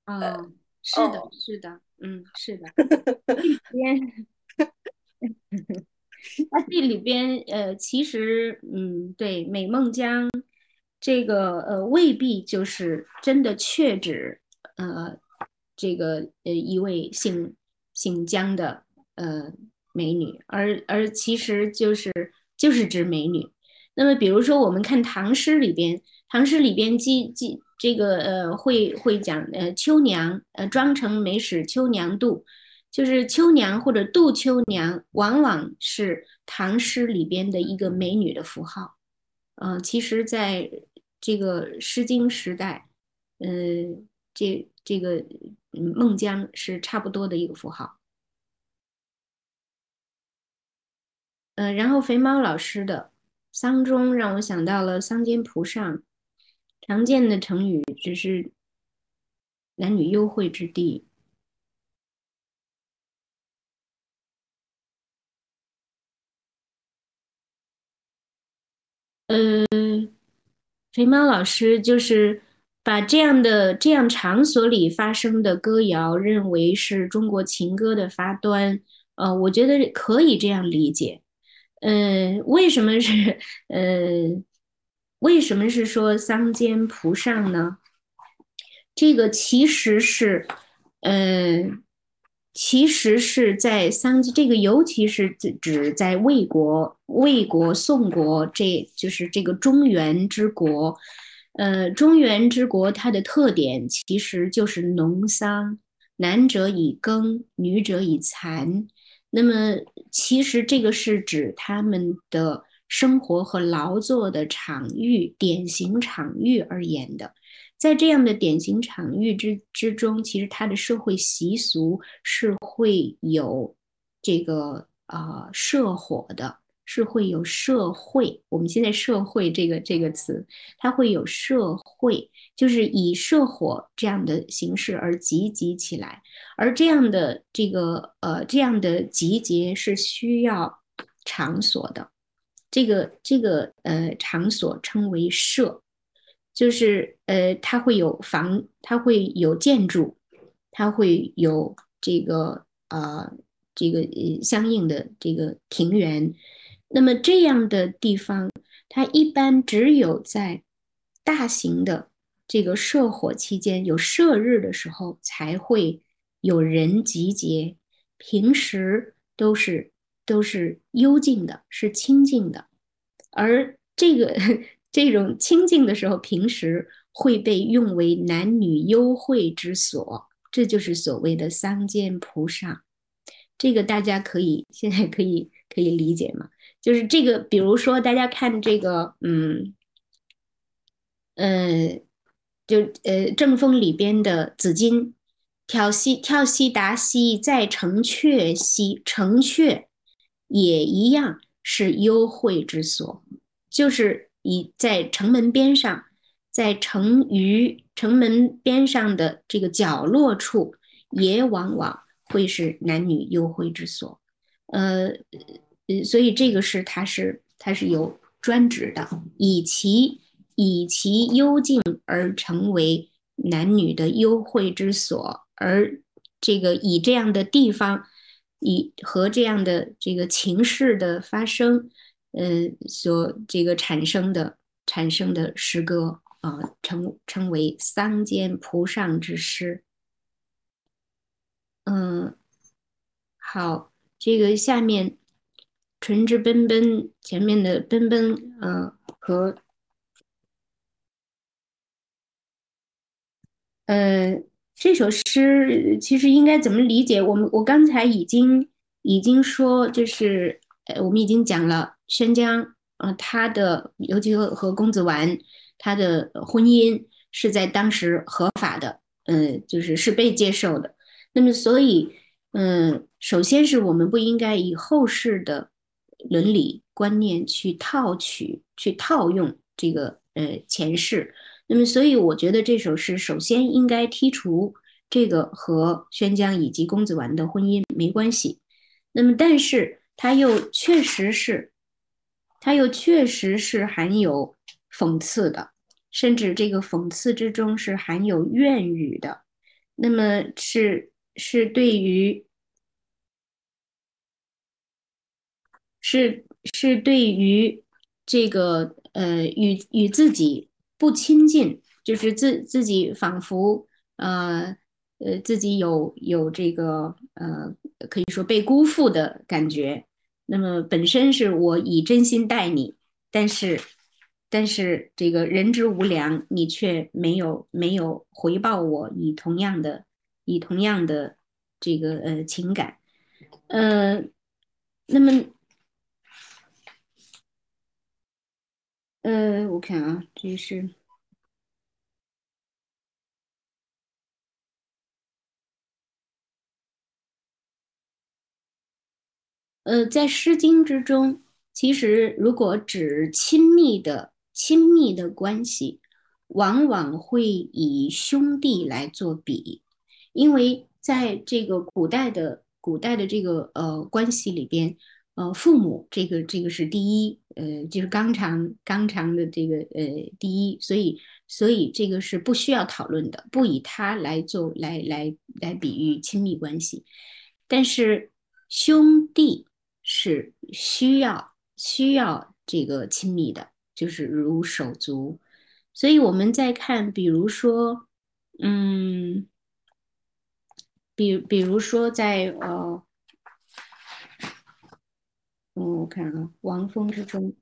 哦，是的，哦，是的，嗯，是的。边，那这里边，呃，其实，嗯，对，美孟姜这个，呃，未必就是真的确指，呃，这个，呃，一位姓姓姜的，呃，美女，而而其实就是就是指美女。那么，比如说我们看唐诗里边，唐诗里边记记这个，呃，会会讲，呃，秋娘，呃，妆成美使秋娘妒。就是秋娘或者杜秋娘，往往是唐诗里边的一个美女的符号。嗯、呃，其实在这个《诗经》时代，呃，这这个嗯孟姜是差不多的一个符号。呃，然后肥猫老师的丧钟让我想到了桑间蒲上，常见的成语只是男女幽会之地。呃，肥猫老师就是把这样的这样场所里发生的歌谣认为是中国情歌的发端，呃，我觉得可以这样理解。嗯、为什么是呃，为什么是说桑间蒲上呢？这个其实是，呃，其实是在桑，这个尤其是指指在魏国、魏国、宋国，这就是这个中原之国。呃，中原之国它的特点其实就是农桑，男者以耕，女者以蚕。那么，其实这个是指他们的生活和劳作的场域，典型场域而言的。在这样的典型场域之之中，其实它的社会习俗是会有这个啊、呃、射火的，是会有社会。我们现在“社会”这个这个词，它会有社会，就是以社火这样的形式而集结起来。而这样的这个呃这样的集结是需要场所的，这个这个呃场所称为社，就是呃它会有房，它会有建筑，它会有这个呃。这个呃相应的这个庭园，那么这样的地方，它一般只有在大型的这个社火期间，有社日的时候才会有人集结，平时都是都是幽静的，是清静的。而这个 这种清静的时候，平时会被用为男女幽会之所，这就是所谓的桑间菩萨。这个大家可以现在可以可以理解吗？就是这个，比如说大家看这个，嗯，呃，就呃《正风》里边的紫金，跳西跳西达西，在城阙西，城阙也一样是幽会之所，就是以在城门边上，在城隅城门边上的这个角落处，也往往。会是男女幽会之所，呃，所以这个是它是它是有专指的，以其以其幽静而成为男女的幽会之所，而这个以这样的地方，以和这样的这个情事的发生，呃，所这个产生的产生的诗歌啊，称称为桑间蒲上之诗。嗯，好，这个下面纯之奔奔前面的奔奔，嗯，和呃这首诗其实应该怎么理解？我们我刚才已经已经说，就是呃，我们已经讲了宣江，呃，他的尤其和和公子完他的婚姻是在当时合法的，嗯，就是是被接受的。那么，所以，嗯，首先是我们不应该以后世的伦理观念去套取、去套用这个呃前世。那么，所以我觉得这首诗首先应该剔除这个和宣江以及公子完的婚姻没关系。那么，但是它又确实是，它又确实是含有讽刺的，甚至这个讽刺之中是含有怨语的。那么是。是对于，是是对于这个呃与与自己不亲近，就是自自己仿佛呃呃自己有有这个呃可以说被辜负的感觉。那么本身是我以真心待你，但是但是这个人之无良，你却没有没有回报我以同样的。以同样的这个呃情感，呃，那么，呃，我看啊，这是，呃，在《诗经》之中，其实如果指亲密的亲密的关系，往往会以兄弟来做比。因为在这个古代的古代的这个呃关系里边，呃，父母这个这个是第一，呃，就是肛肠肛肠的这个呃第一，所以所以这个是不需要讨论的，不以他来做来来来比喻亲密关系，但是兄弟是需要需要这个亲密的，就是如手足，所以我们再看，比如说，嗯。比比如说，在呃，嗯，我看啊，王峰之中，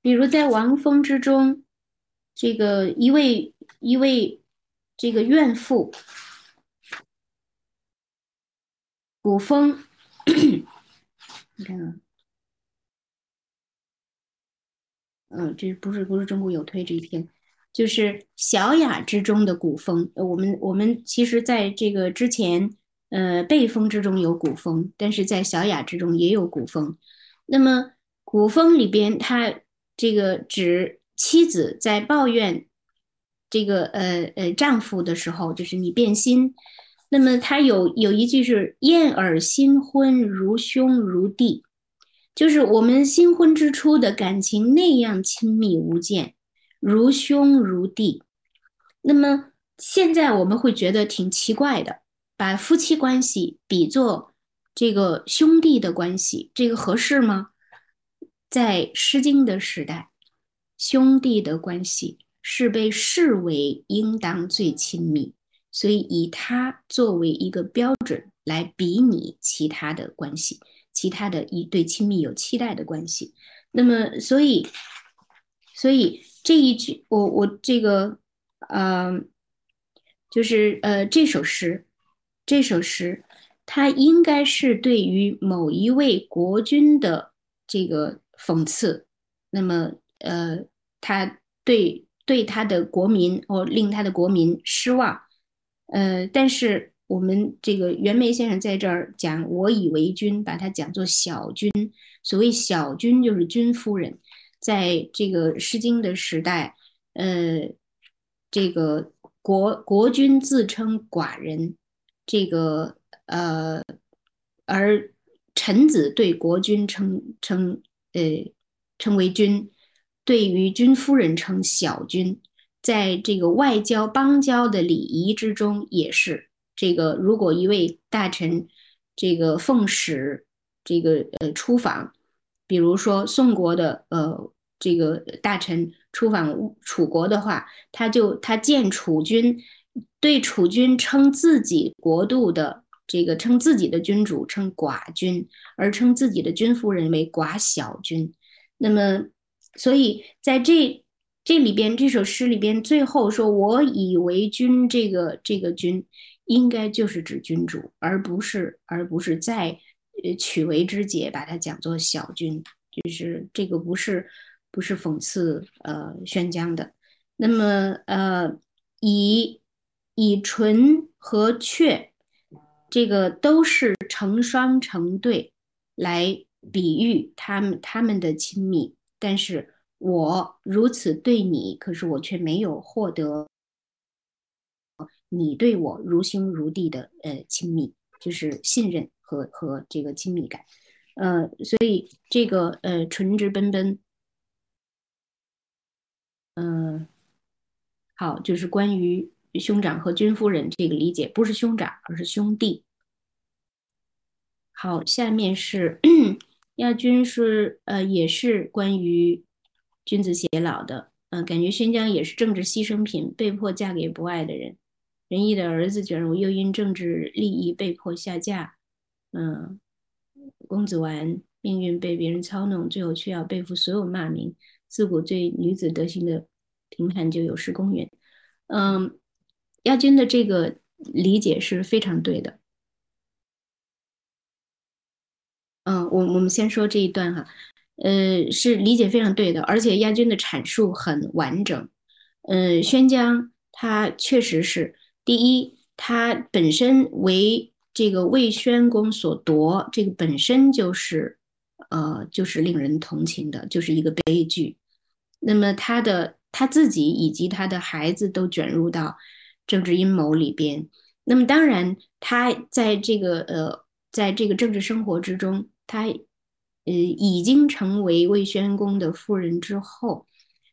比如在王峰之中，这个一位一位这个怨妇，古风，你看啊。嗯，这不是不是中国有推这一篇，就是小雅之中的古风。我们我们其实在这个之前，呃，辈风之中有古风，但是在小雅之中也有古风。那么古风里边，它这个指妻子在抱怨这个呃呃丈夫的时候，就是你变心。那么他有有一句是“燕尔新婚如兄如弟”，就是我们新婚之初的感情那样亲密无间，如兄如弟。那么现在我们会觉得挺奇怪的，把夫妻关系比作这个兄弟的关系，这个合适吗？在《诗经》的时代，兄弟的关系是被视为应当最亲密。所以以它作为一个标准来比拟其他的关系，其他的一对亲密有期待的关系。那么，所以，所以这一句，我我这个，呃，就是呃这首诗，这首诗，它应该是对于某一位国君的这个讽刺。那么，呃，他对对他的国民或令他的国民失望。呃，但是我们这个袁枚先生在这儿讲“我以为君”，把它讲作小君。所谓小君，就是君夫人。在这个《诗经》的时代，呃，这个国国君自称寡人，这个呃，而臣子对国君称称呃称为君，对于君夫人称小君。在这个外交邦交的礼仪之中，也是这个。如果一位大臣这个奉使这个呃出访，比如说宋国的呃这个大臣出访楚国的话，他就他见楚君，对楚君称自己国度的这个称自己的君主称寡君，而称自己的君夫人为寡小君。那么，所以在这。这里边这首诗里边最后说“我以为君”，这个这个君应该就是指君主，而不是而不是在取为之解，把它讲作小君，就是这个不是不是讽刺呃宣姜的。那么呃以以纯和阙这个都是成双成对来比喻他们他们的亲密，但是。我如此对你，可是我却没有获得你对我如兄如弟的呃亲密，就是信任和和这个亲密感，呃，所以这个呃纯直奔奔，嗯，好，就是关于兄长和君夫人这个理解，不是兄长，而是兄弟。好，下面是亚军是呃也是关于。君子偕老的，嗯，感觉宣姜也是政治牺牲品，被迫嫁给不爱的人。仁义的儿子卷入，又因政治利益被迫下嫁。嗯，公子完命运被别人操弄，最后却要背负所有骂名。自古对女子德行的评判就有失公允。嗯，亚军的这个理解是非常对的。嗯，我我们先说这一段哈。呃，是理解非常对的，而且亚军的阐述很完整。呃，宣姜他确实是第一，他本身为这个魏宣公所夺，这个本身就是呃，就是令人同情的，就是一个悲剧。那么他的他自己以及他的孩子都卷入到政治阴谋里边。那么当然，他在这个呃，在这个政治生活之中，他。呃，已经成为魏宣公的夫人之后，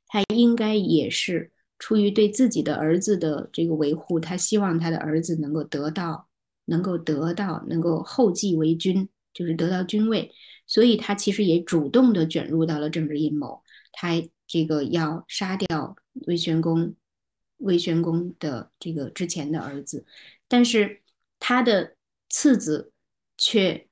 他应该也是出于对自己的儿子的这个维护，他希望他的儿子能够得到，能够得到，能够后继为君，就是得到君位，所以他其实也主动的卷入到了政治阴谋，他这个要杀掉魏宣公，魏宣公的这个之前的儿子，但是他的次子却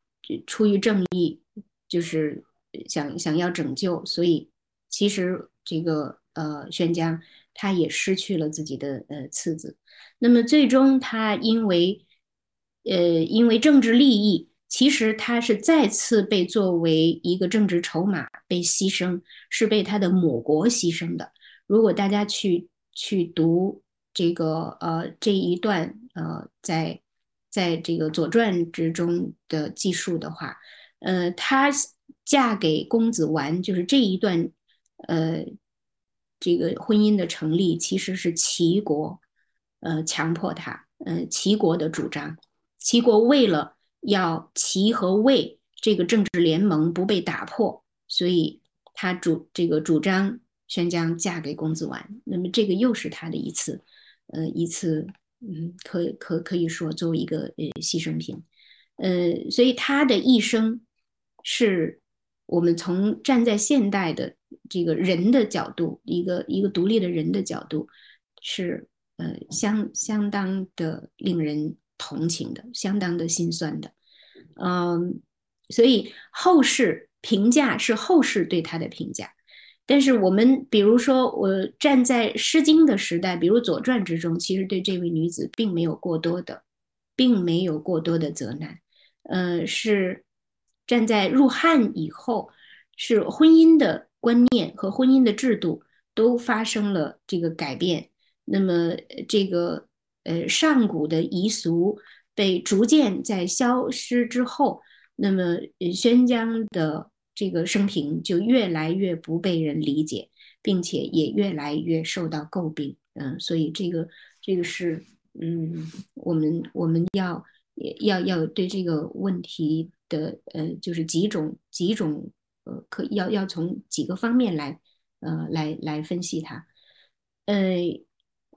出于正义。就是想想要拯救，所以其实这个呃，宣姜他也失去了自己的呃次子。那么最终他因为呃因为政治利益，其实他是再次被作为一个政治筹码被牺牲，是被他的母国牺牲的。如果大家去去读这个呃这一段呃在在这个《左传》之中的记述的话，呃，她嫁给公子完，就是这一段呃这个婚姻的成立，其实是齐国呃强迫她，呃齐国的主张，齐国为了要齐和魏这个政治联盟不被打破，所以他主这个主张。宣姜嫁给公子完，那么这个又是他的一次，呃，一次，嗯，可可可以说作为一个呃牺牲品，呃，所以他的一生是我们从站在现代的这个人的角度，一个一个独立的人的角度，是呃相相当的令人同情的，相当的心酸的，嗯，所以后世评价是后世对他的评价。但是我们比如说，我站在《诗经》的时代，比如《左传》之中，其实对这位女子并没有过多的，并没有过多的责难。呃，是站在入汉以后，是婚姻的观念和婚姻的制度都发生了这个改变。那么这个呃上古的遗俗被逐渐在消失之后，那么宣江的。这个生平就越来越不被人理解，并且也越来越受到诟病。嗯，所以这个这个是嗯，我们我们要要要对这个问题的呃，就是几种几种呃，可要要从几个方面来呃来来分析它。呃，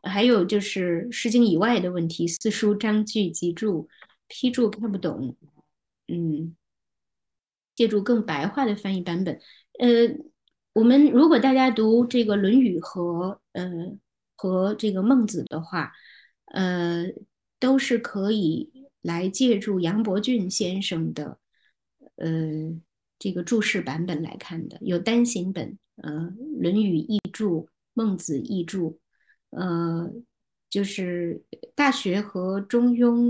还有就是《诗经》以外的问题，四书章句集注批注看不懂，嗯。借助更白话的翻译版本，呃，我们如果大家读这个《论语》和呃和这个《孟子》的话，呃，都是可以来借助杨伯峻先生的呃这个注释版本来看的。有单行本，呃，《论语》译注，《孟子》译注，呃，就是《大学》和《中庸》，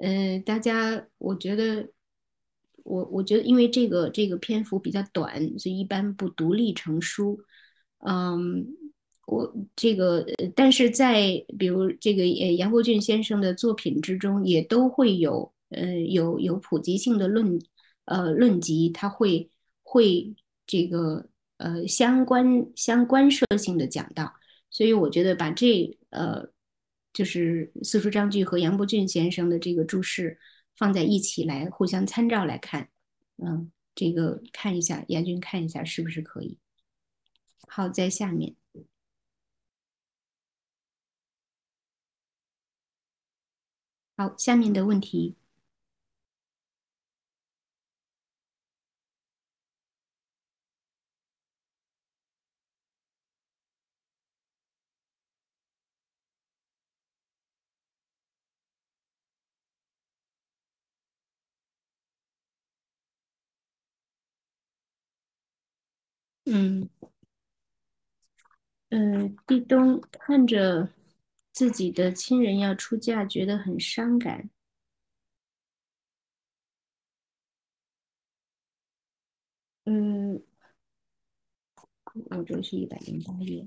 呃，大家我觉得。我我觉得，因为这个这个篇幅比较短，所以一般不独立成书。嗯，我这个，但是在比如这个呃杨国俊先生的作品之中，也都会有呃有有普及性的论呃论集，他会会这个呃相关相关涉性的讲到。所以我觉得把这呃就是四书章句和杨伯峻先生的这个注释。放在一起来互相参照来看，嗯，这个看一下，严军看一下是不是可以。好，在下面，好，下面的问题。嗯，呃，地东看着自己的亲人要出嫁，觉得很伤感。嗯，我这是一百零八页。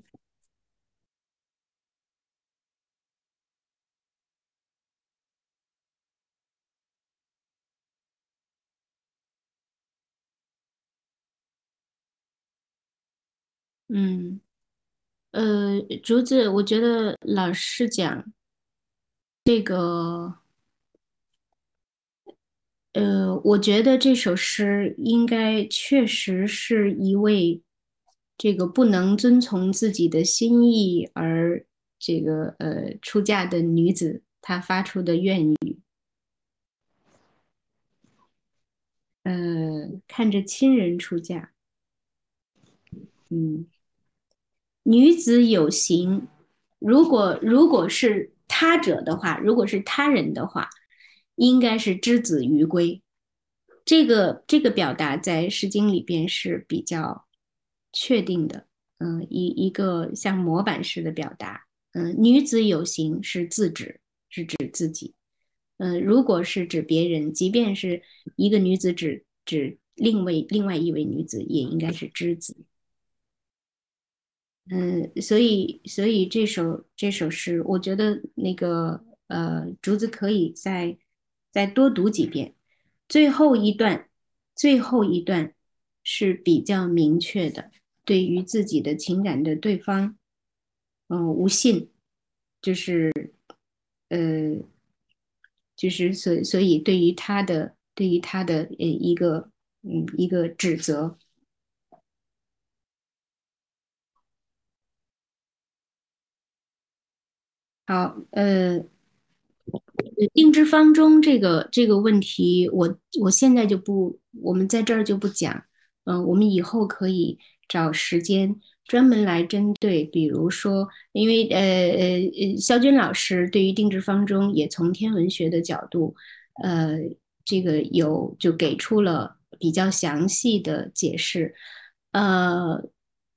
嗯，呃，竹子，我觉得老师讲这个，呃，我觉得这首诗应该确实是一位这个不能遵从自己的心意而这个呃出嫁的女子她发出的愿语，呃，看着亲人出嫁，嗯。女子有形，如果如果是他者的话，如果是他人的话，应该是之子于归。这个这个表达在《诗经》里边是比较确定的，嗯，一一个像模板式的表达。嗯，女子有形是自指，是指自己。嗯，如果是指别人，即便是一个女子指指另外另外一位女子，也应该是之子。嗯，所以所以这首这首诗，我觉得那个呃，竹子可以再再多读几遍。最后一段，最后一段是比较明确的，对于自己的情感的对方，嗯、无信，就是呃，就是所所以对于他的对于他的呃一个嗯一个指责。好，呃，定制方中这个这个问题，我我现在就不，我们在这儿就不讲，嗯、我们以后可以找时间专门来针对，比如说，因为呃呃呃，肖军老师对于定制方中也从天文学的角度，呃，这个有就给出了比较详细的解释，呃，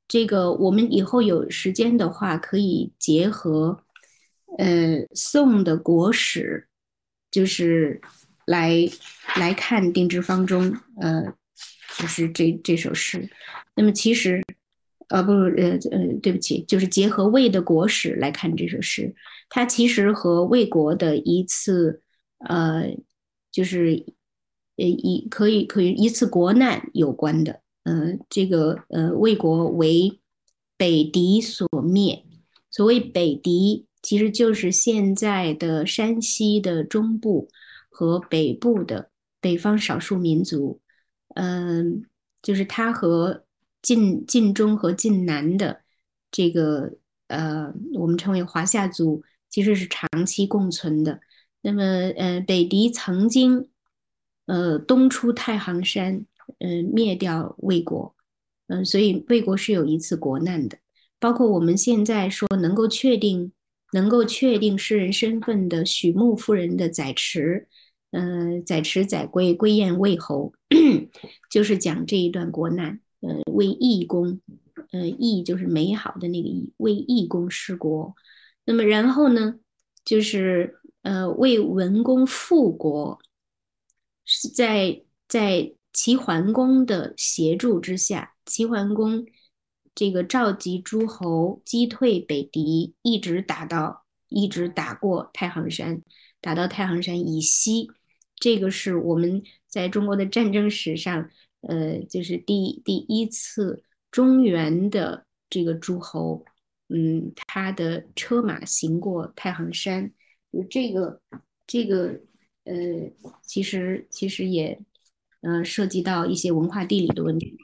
这个我们以后有时间的话，可以结合。呃，宋的国史，就是来来看定制方中，呃，就是这这首诗。那么其实，呃，不，呃呃，对不起，就是结合魏的国史来看这首诗，它其实和魏国的一次，呃，就是呃一可以可以一次国难有关的。呃，这个呃，魏国为北狄所灭，所谓北狄。其实就是现在的山西的中部和北部的北方少数民族，嗯，就是它和晋晋中和晋南的这个呃，我们称为华夏族，其实是长期共存的。那么，呃，北狄曾经呃东出太行山，嗯，灭掉魏国，嗯，所以魏国是有一次国难的。包括我们现在说能够确定。能够确定诗人身份的许穆夫人的载池，呃，载池载归归燕魏侯，就是讲这一段国难，呃，为义公，呃，义就是美好的那个义，为义公施国。那么然后呢，就是呃，为文公复国，是在在齐桓公的协助之下，齐桓公。这个召集诸侯击退北狄，一直打到一直打过太行山，打到太行山以西。这个是我们在中国的战争史上，呃，就是第第一次中原的这个诸侯，嗯，他的车马行过太行山，就这个这个呃，其实其实也呃涉及到一些文化地理的问题。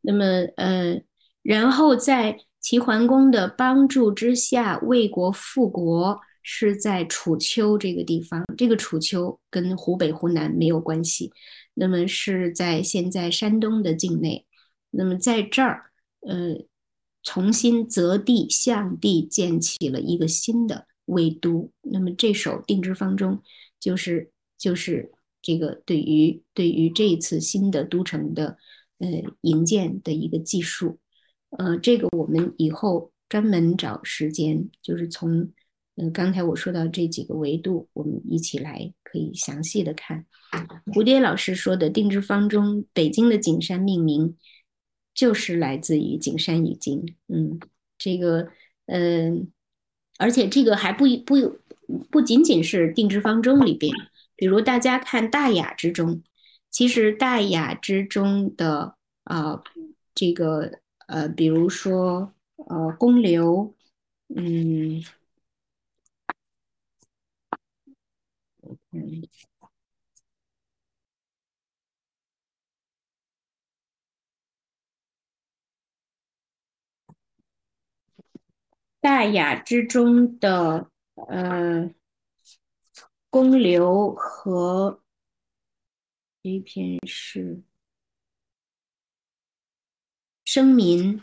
那么呃。然后在齐桓公的帮助之下，魏国复国是在楚丘这个地方。这个楚丘跟湖北、湖南没有关系，那么是在现在山东的境内。那么在这儿，呃，重新择地向地建起了一个新的魏都。那么这首定制方中，就是就是这个对于对于这一次新的都城的呃营建的一个记述。呃，这个我们以后专门找时间，就是从，呃，刚才我说到这几个维度，我们一起来可以详细的看。蝴蝶老师说的定制方中，北京的景山命名就是来自于景山已经，嗯，这个，嗯，而且这个还不不不仅仅是定制方中里边，比如大家看大雅之中，其实大雅之中的啊，这个。呃，比如说，呃，公牛，嗯，嗯，大雅之中的呃，公牛和一篇是。生民，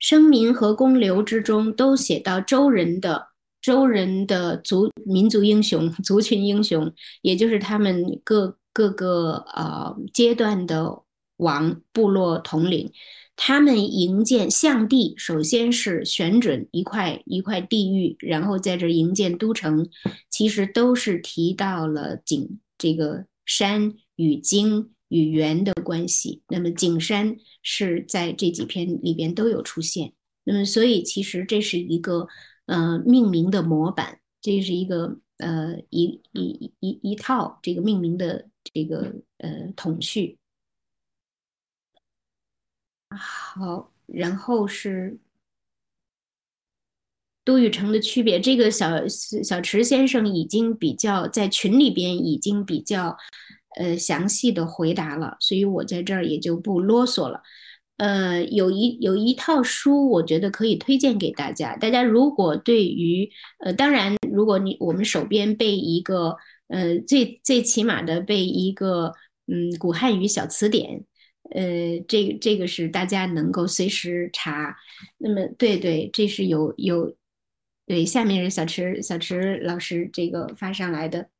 生民和公刘之中都写到周人的周人的族民族英雄、族群英雄，也就是他们各各个呃阶段的王部落统领，他们营建象地，首先是选准一块一块地域，然后在这营建都城，其实都是提到了景这个山与京。与元的关系，那么景山是在这几篇里边都有出现。那么，所以其实这是一个呃命名的模板，这是一个呃一一一一套这个命名的这个呃统序。好，然后是都与城的区别。这个小小池先生已经比较在群里边已经比较呃详细的回答了，所以我在这儿也就不啰嗦了。呃，有一有一套书，我觉得可以推荐给大家。大家如果对于呃，当然，如果你我们手边备一个呃最最起码的备一个嗯古汉语小词典。呃，这这个是大家能够随时查。那么，对对，这是有有，对，下面是小池小池老师这个发上来的，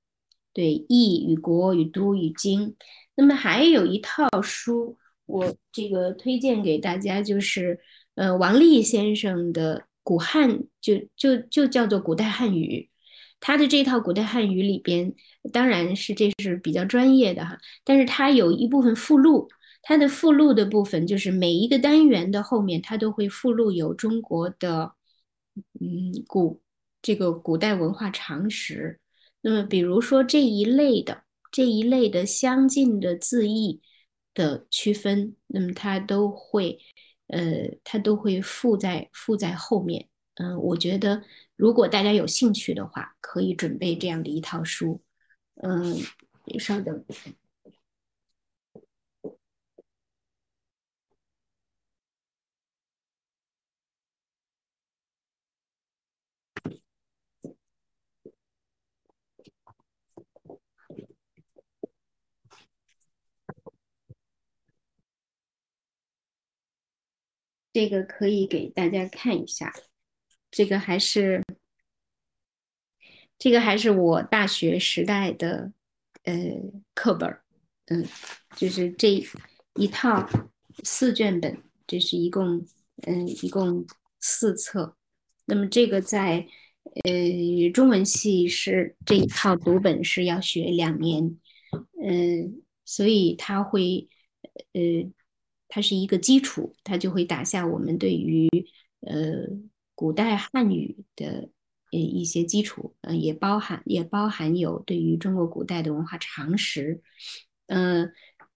对，易与国与都与经。那么还有一套书，我这个推荐给大家，就是呃王立先生的古汉，就就就叫做古代汉语。他的这套古代汉语里边，当然是这是比较专业的哈，但是他有一部分附录。它的附录的部分就是每一个单元的后面，它都会附录有中国的，嗯，古这个古代文化常识。那么，比如说这一类的这一类的相近的字义的区分，那么它都会，呃，它都会附在附在后面。嗯，我觉得如果大家有兴趣的话，可以准备这样的一套书。嗯，稍等。这个可以给大家看一下，这个还是这个还是我大学时代的呃课本嗯，就是这一套四卷本，这是一共嗯一共四册，那么这个在呃中文系是这一套读本是要学两年，嗯，所以他会呃。它是一个基础，它就会打下我们对于呃古代汉语的呃一些基础，嗯，也包含也包含有对于中国古代的文化常识，嗯，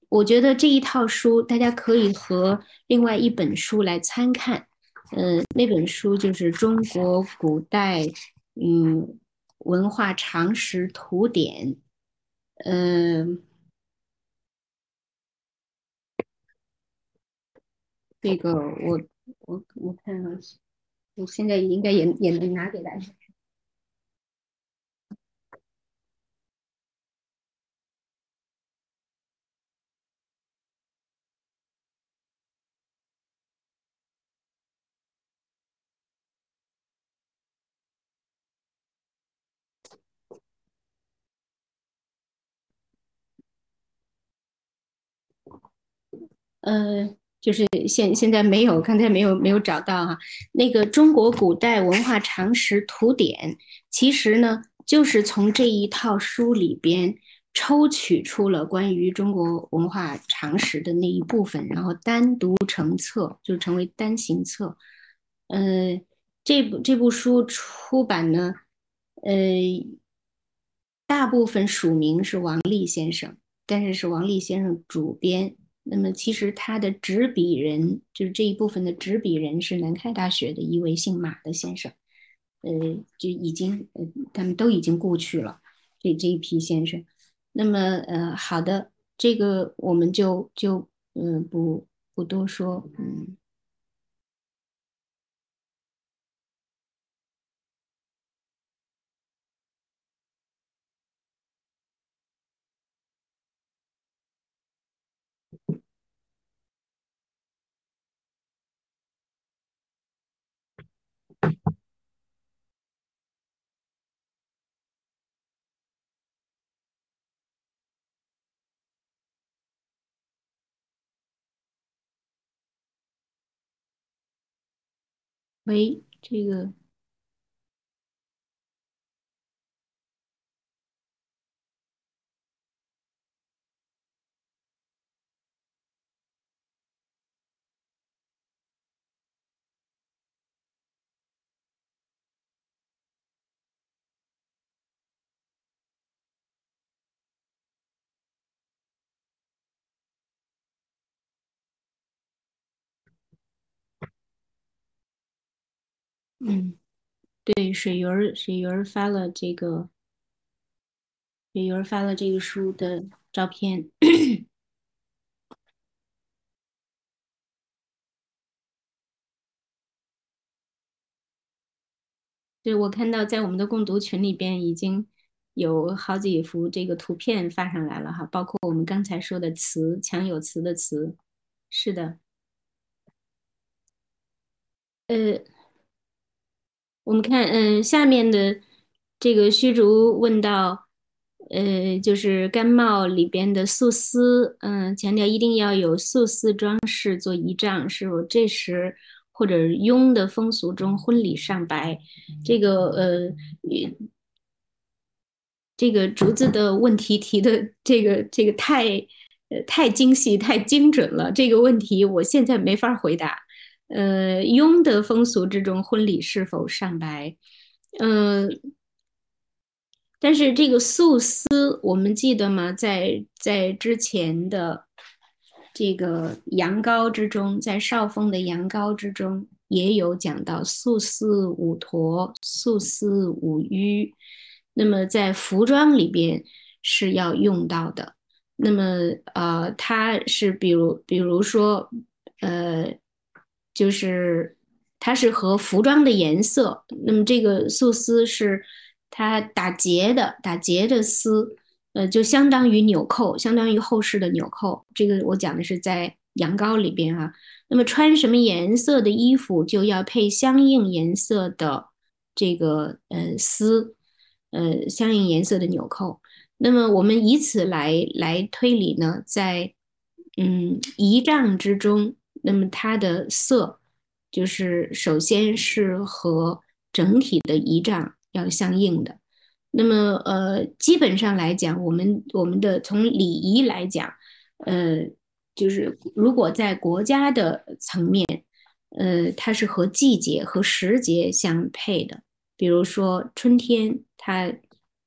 我觉得这一套书大家可以和另外一本书来参看，嗯，那本书就是《中国古代嗯文化常识图典》，嗯。这个我我我看，我现在应该也也能拿给大家。嗯。就是现现在没有，刚才没有没有找到哈。那个《中国古代文化常识图典》，其实呢，就是从这一套书里边抽取出了关于中国文化常识的那一部分，然后单独成册，就成为单行册。呃，这部这部书出版呢，呃，大部分署名是王立先生，但是是王立先生主编。那么，其实他的执笔人就是这一部分的执笔人是南开大学的一位姓马的先生，呃，就已经呃，他们都已经故去了，这这一批先生。那么，呃，好的，这个我们就就嗯不不多说，嗯。喂，这个。嗯，对，水鱼儿，水鱼儿发了这个，水鱼儿发了这个书的照片。对，我看到在我们的共读群里边已经有好几幅这个图片发上来了哈，包括我们刚才说的词，强有词的词，是的。呃，我们看，嗯，下面的这个虚竹问到，呃，就是干帽里边的素丝，嗯，强调一定要有素丝装饰做仪仗，是否这时？或者雍的风俗中，婚礼上白，这个呃，这个竹子的问题提的这个这个太呃太精细太精准了，这个问题我现在没法回答。呃，雍的风俗之中，婚礼是否上白？嗯，但是这个素丝，我们记得吗？在在之前的。这个羊羔之中，在少峰的羊羔之中，也有讲到素丝五驼、素丝五盂。那么在服装里边是要用到的。那么呃，它是比如比如说呃，就是它是和服装的颜色。那么这个素丝是它打结的，打结的丝。呃，就相当于纽扣，相当于后世的纽扣。这个我讲的是在羊羔里边哈。那么穿什么颜色的衣服，就要配相应颜色的这个呃丝，呃相应颜色的纽扣。那么我们以此来来推理呢，在嗯仪仗之中，那么它的色就是首先是和整体的仪仗要相应的。那么，呃，基本上来讲，我们我们的从礼仪来讲，呃，就是如果在国家的层面，呃，它是和季节和时节相配的。比如说春天，它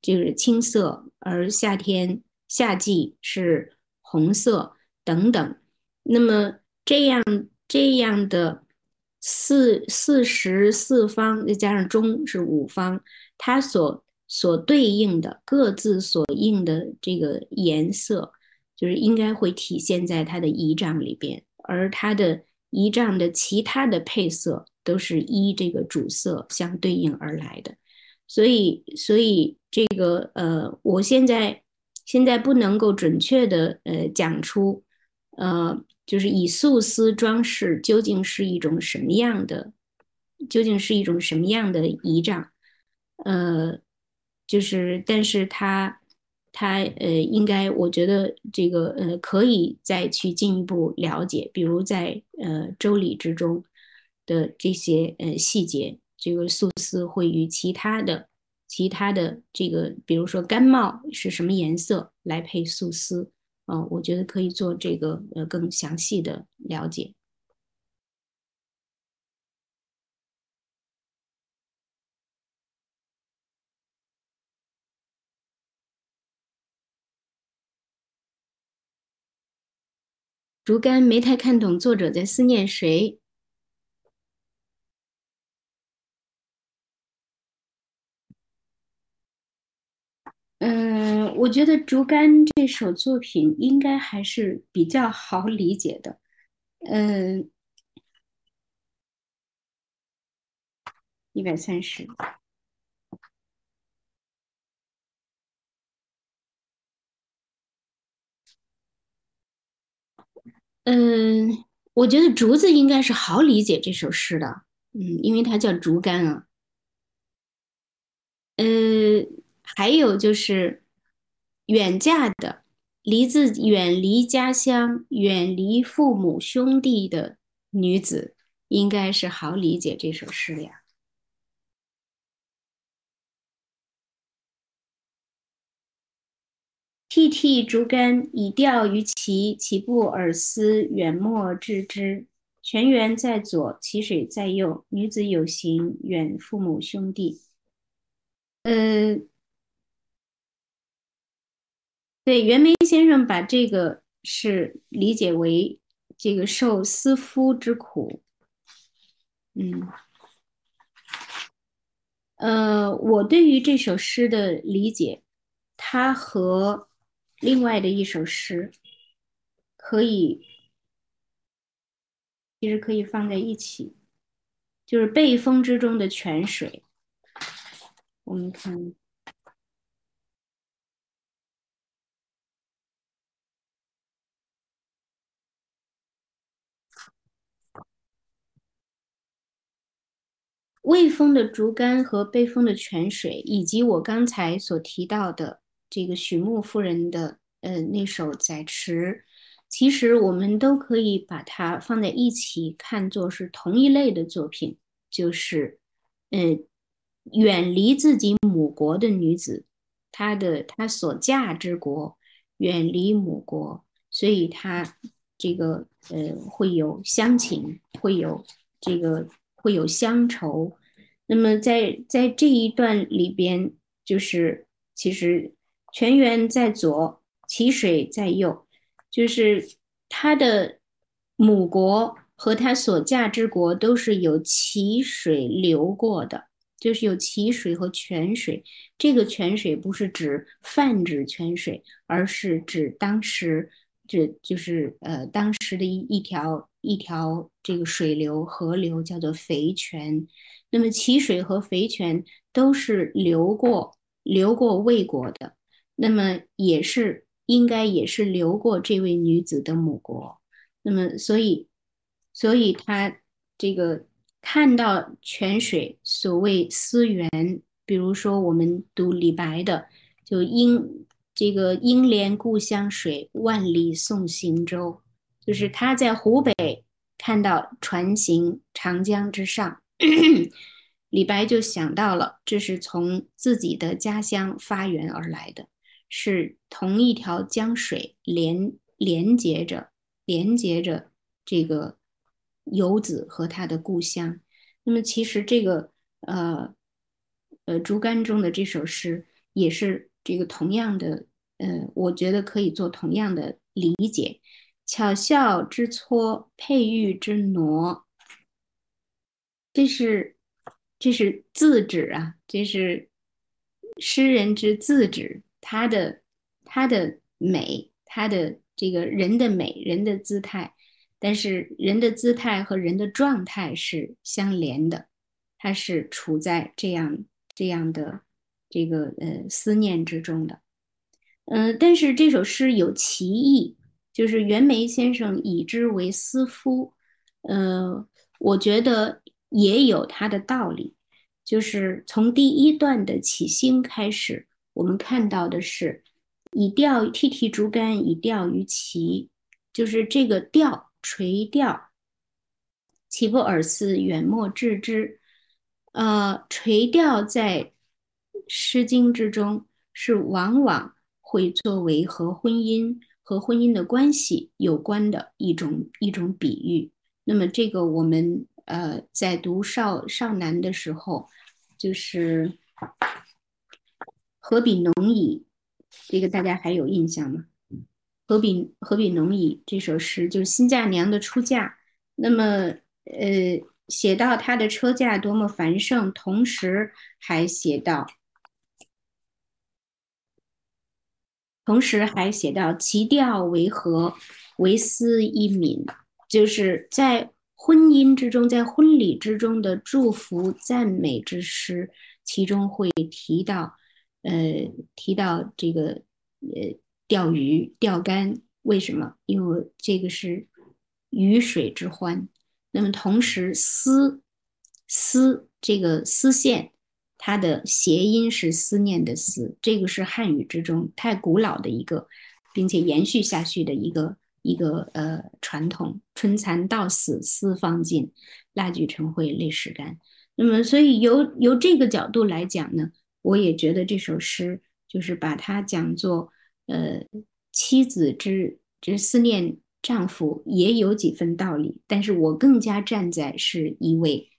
就是青色，而夏天夏季是红色等等。那么这样这样的四四十四方，再加上中是五方，它所所对应的各自所应的这个颜色，就是应该会体现在它的仪仗里边，而它的仪仗的其他的配色都是依这个主色相对应而来的。所以，所以这个呃，我现在现在不能够准确的呃讲出，呃，就是以素丝装饰究竟是一种什么样的，究竟是一种什么样的仪仗，呃。就是，但是他，他呃，应该，我觉得这个呃，可以再去进一步了解，比如在呃周礼之中的这些呃细节，这个素丝会与其他的其他的这个，比如说干帽是什么颜色来配素丝嗯？我觉得可以做这个呃更详细的了解。竹竿没太看懂作者在思念谁。嗯，我觉得竹竿这首作品应该还是比较好理解的。嗯，一百三十。嗯，我觉得竹子应该是好理解这首诗的，嗯，因为它叫竹竿啊。呃，还有就是远嫁的，离自远离家乡、远离父母兄弟的女子，应该是好理解这首诗呀。涕涕竹竿以钓于其其不尔思远莫致之。泉源在左，其水在右。女子有行，远父母兄弟。呃，对，袁枚先生把这个是理解为这个受思夫之苦。嗯。呃，我对于这首诗的理解，它和另外的一首诗可以，其实可以放在一起，就是背风之中的泉水。我们看。未封的竹竿和被封的泉水，以及我刚才所提到的这个许木夫人的呃那首《载池》，其实我们都可以把它放在一起看作是同一类的作品，就是呃远离自己母国的女子，她的她所嫁之国远离母国，所以她这个呃会有乡情，会有这个。会有乡愁，那么在在这一段里边，就是其实泉源在左，淇水在右，就是他的母国和他所嫁之国都是有淇水流过的，就是有淇水和泉水。这个泉水不是指泛指泉水，而是指当时。这就是呃，当时的一一条一条这个水流河流叫做肥泉，那么淇水和肥泉都是流过流过魏国的，那么也是应该也是流过这位女子的母国，那么所以所以他这个看到泉水，所谓思源，比如说我们读李白的，就应。这个应怜故乡水，万里送行舟，就是他在湖北看到船行长江之上，李白就想到了，这是从自己的家乡发源而来的，是同一条江水连连接着，连接着这个游子和他的故乡。那么，其实这个呃呃竹竿中的这首诗也是。这个同样的，呃，我觉得可以做同样的理解。巧笑之撮，佩玉之挪，这是这是自指啊，这是诗人之自指，他的他的美，他的这个人的美，人的姿态，但是人的姿态和人的状态是相连的，他是处在这样这样的。这个呃思念之中的，嗯，但是这首诗有歧义，就是袁枚先生以之为思夫，呃，我觉得也有他的道理。就是从第一段的起兴开始，我们看到的是以钓剔剔竹竿以钓于齐，就是这个钓垂钓，岂不尔似远莫致之？呃，垂钓在。《诗经》之中是往往会作为和婚姻和婚姻的关系有关的一种一种比喻。那么这个我们呃在读少少男的时候，就是“何比农矣”，这个大家还有印象吗？“何比何比农矣”这首诗就是新嫁娘的出嫁。那么呃写到她的车驾多么繁盛，同时还写到。同时还写到“其调为和，为思一敏”，就是在婚姻之中，在婚礼之中的祝福赞美之诗，其中会提到，呃，提到这个，呃，钓鱼、钓竿，为什么？因为这个是鱼水之欢。那么同时，丝丝这个丝线。它的谐音是思念的思，这个是汉语之中太古老的一个，并且延续下去的一个一个呃传统。春蚕到死丝方尽，蜡炬成灰泪始干。那么，所以由由这个角度来讲呢，我也觉得这首诗就是把它讲作呃妻子之之思念丈夫，也有几分道理。但是我更加站在是一位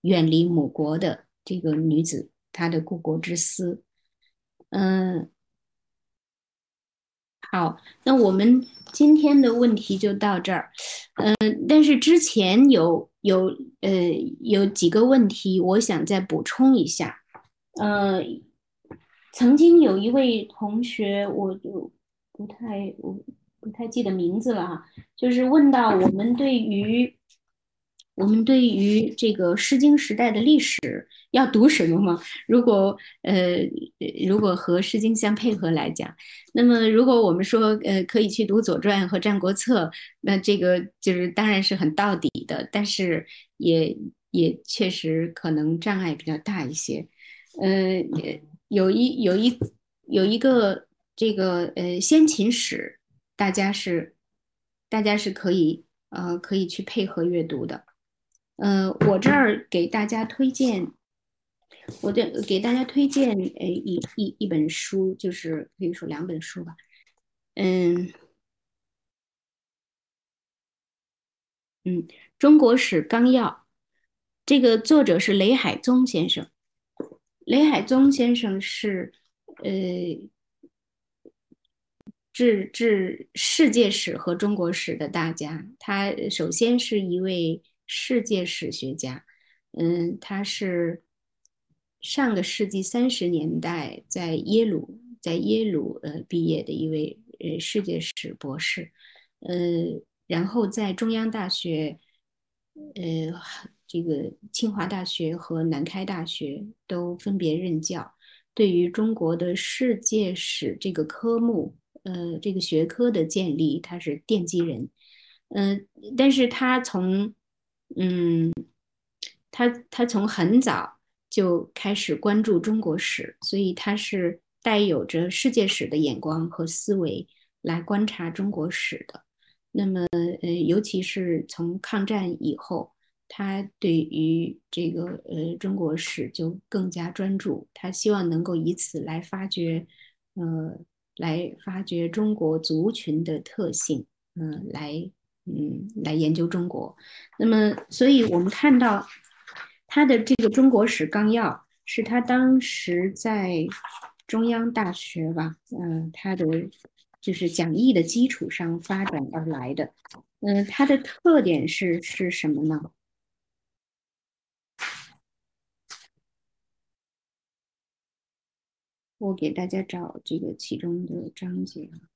远离母国的。这个女子他的故国之思，嗯，好，那我们今天的问题就到这儿，嗯，但是之前有有呃有几个问题，我想再补充一下，呃，曾经有一位同学，我就不太我不太记得名字了哈，就是问到我们对于我们对于这个《诗经》时代的历史要读什么吗？如果呃如果和《诗经》相配合来讲，那么如果我们说呃可以去读《左传》和《战国策》，那这个就是当然是很到底的，但是也也确实可能障碍比较大一些。呃，有一有一有一个这个呃先秦史，大家是大家是可以呃可以去配合阅读的。呃，我这儿给大家推荐，我的给大家推荐呃一一一本书，就是可以说两本书吧。嗯嗯，《中国史纲要》，这个作者是雷海宗先生。雷海宗先生是，呃，治治世界史和中国史的大家。他首先是一位世界史学家，嗯，他是上个世纪三十年代在耶鲁在耶鲁呃毕业的一位呃世界史博士，呃，然后在中央大学，呃。这个清华大学和南开大学都分别任教，对于中国的世界史这个科目，呃，这个学科的建立，他是奠基人。嗯，但是他从，嗯，他他从很早就开始关注中国史，所以他是带有着世界史的眼光和思维来观察中国史的。那么，呃，尤其是从抗战以后。他对于这个呃中国史就更加专注，他希望能够以此来发掘，呃，来发掘中国族群的特性，嗯，来嗯来研究中国。那么，所以我们看到他的这个《中国史纲要》是他当时在中央大学吧，嗯，他的就是讲义的基础上发展而来的。嗯，它的特点是是什么呢？我给大家找这个其中的章节啊。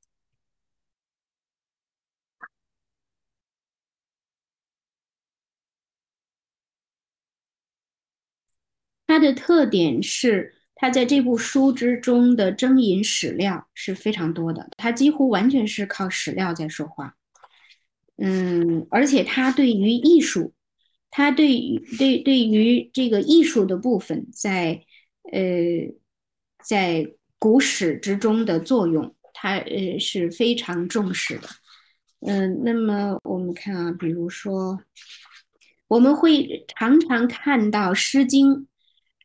它的特点是，它在这部书之中的征引史料是非常多的，它几乎完全是靠史料在说话。嗯，而且它对于艺术，它对于对对于这个艺术的部分，在呃。在古史之中的作用，它呃是非常重视的。嗯，那么我们看啊，比如说，我们会常常看到《诗经》，《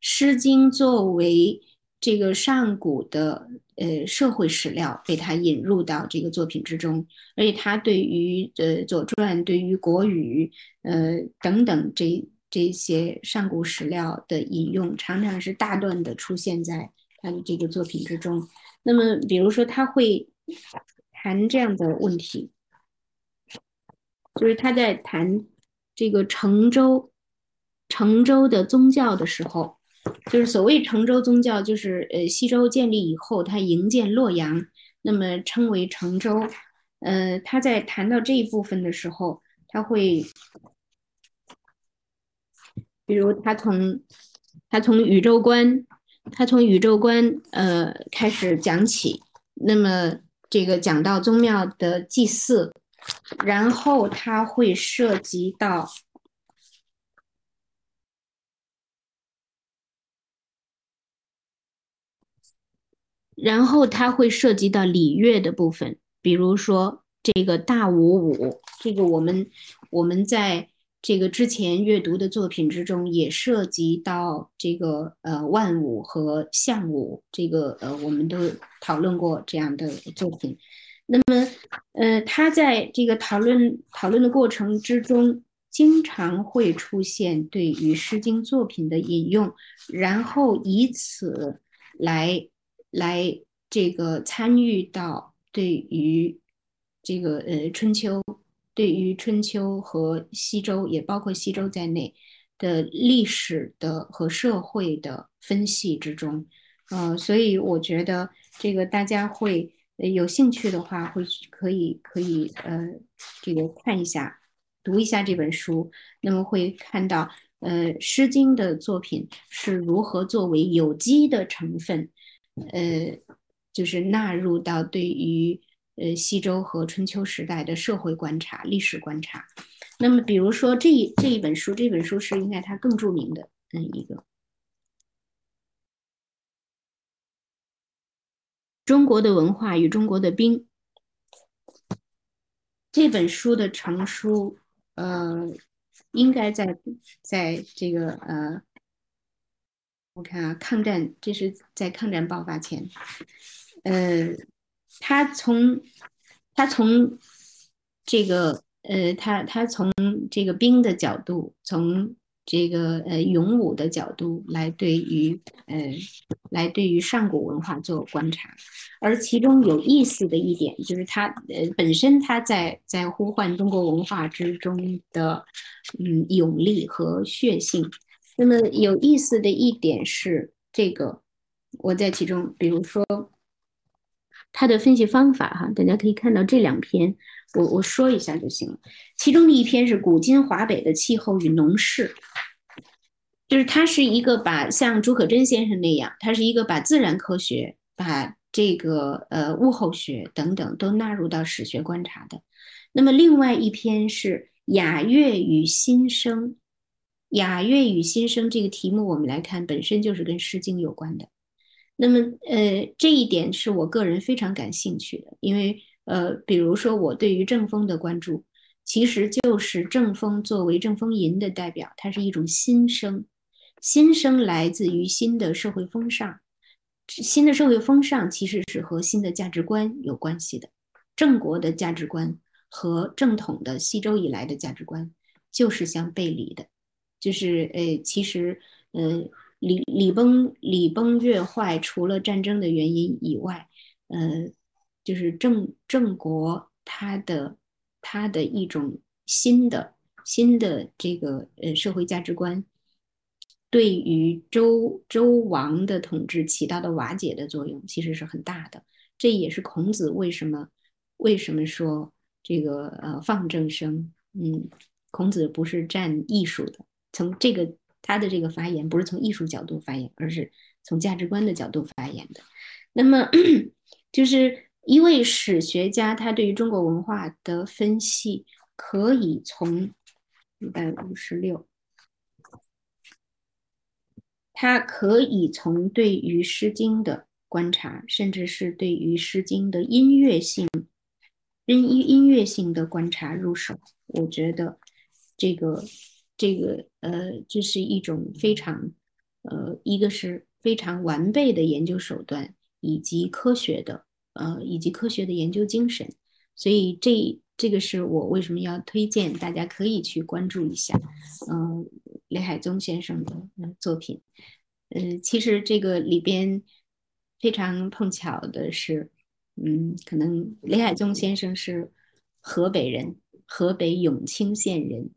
诗经》作为这个上古的呃社会史料，被他引入到这个作品之中，而且他对于呃《左传》、对于《国语》呃等等这这些上古史料的引用，常常是大段的出现在。他的这个作品之中，那么比如说他会谈这样的问题，就是他在谈这个成周成周的宗教的时候，就是所谓成周宗教，就是呃西周建立以后，他营建洛阳，那么称为成周。呃，他在谈到这一部分的时候，他会，比如他从他从宇宙观。他从宇宙观呃开始讲起，那么这个讲到宗庙的祭祀，然后他会涉及到，然后它会涉及到礼乐的部分，比如说这个大五五，这个我们我们在。这个之前阅读的作品之中也涉及到这个呃万物和象物，这个呃我们都讨论过这样的作品。那么呃他在这个讨论讨论的过程之中，经常会出现对于《诗经》作品的引用，然后以此来来这个参与到对于这个呃春秋。对于春秋和西周，也包括西周在内，的历史的和社会的分析之中，呃，所以我觉得这个大家会有兴趣的话，会可以可以呃这个看一下，读一下这本书，那么会看到呃《诗经》的作品是如何作为有机的成分，呃，就是纳入到对于呃西周和春秋时代的社会观察、历史观察。那么，比如说这一这一本书，这本书是应该它更著名的嗯一个中国的文化与中国的兵这本书的成书，呃，应该在在这个呃，我看啊，抗战这是在抗战爆发前，呃，他从他从这个。呃，他他从这个兵的角度，从这个呃勇武的角度来对于呃来对于上古文化做观察，而其中有意思的一点就是他呃本身他在在呼唤中国文化之中的嗯勇力和血性。那么有意思的一点是这个，我在其中，比如说他的分析方法哈，大家可以看到这两篇。我我说一下就行了。其中的一篇是古今华北的气候与农事，就是他是一个把像朱可桢先生那样，他是一个把自然科学、把这个呃物候学等等都纳入到史学观察的。那么另外一篇是雅乐与新生，雅乐与新生这个题目我们来看，本身就是跟《诗经》有关的。那么呃这一点是我个人非常感兴趣的，因为。呃，比如说我对于正风的关注，其实就是正风作为正风吟的代表，它是一种新生，新生来自于新的社会风尚，新的社会风尚其实是和新的价值观有关系的。郑国的价值观和正统的西周以来的价值观就是相背离的，就是呃，其实呃，礼礼崩礼崩乐坏，除了战争的原因以外，呃。就是郑郑国他的他的一种新的新的这个呃社会价值观，对于周周王的统治起到的瓦解的作用其实是很大的。这也是孔子为什么为什么说这个呃放正声，嗯，孔子不是占艺术的，从这个他的这个发言不是从艺术角度发言，而是从价值观的角度发言的。那么 就是。一位史学家，他对于中国文化的分析可以从一百五十六，他可以从对于《诗经》的观察，甚至是对于《诗经》的音乐性、音音乐性的观察入手。我觉得这个这个呃，这是一种非常呃，一个是非常完备的研究手段，以及科学的。呃，以及科学的研究精神，所以这这个是我为什么要推荐大家可以去关注一下，嗯，雷海宗先生的作品，呃，其实这个里边非常碰巧的是，嗯，可能雷海宗先生是河北人，河北永清县人，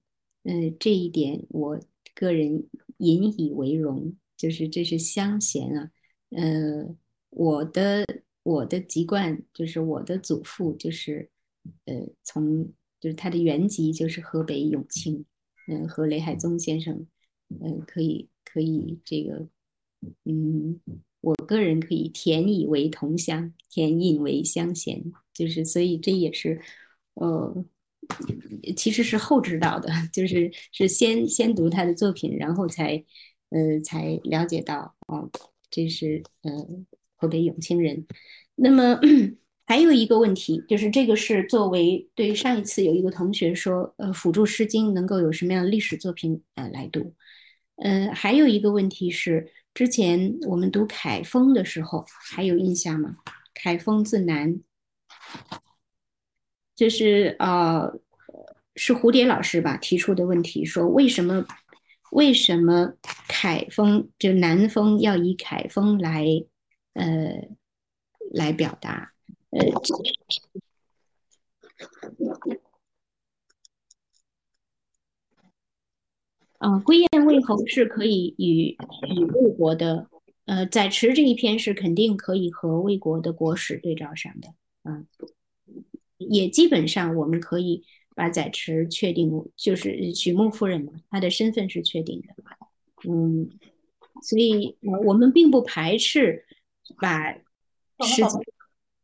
嗯，这一点我个人引以为荣，就是这是乡贤啊，呃，我的。我的籍贯就是我的祖父就是，呃，从就是他的原籍就是河北永清，嗯，和雷海宗先生，嗯，可以可以这个，嗯，我个人可以填以为同乡，填印为乡贤，就是所以这也是，呃，其实是后知道的，就是是先先读他的作品，然后才，呃，才了解到哦，这是呃。河北永清人，那么 还有一个问题，就是这个是作为对上一次有一个同学说，呃，辅助《诗经》能够有什么样的历史作品呃来读？呃，还有一个问题是，之前我们读凯风的时候还有印象吗？凯风自南，就是呃是蝴蝶老师吧提出的问题，说为什么为什么凯风就南风要以凯风来？呃，来表达，呃，啊，归雁为侯是可以与与魏国的，呃，载池这一篇是肯定可以和魏国的国史对照上的，嗯，也基本上我们可以把载池确定，就是许穆夫人嘛，她的身份是确定的，嗯，所以我们并不排斥把诗集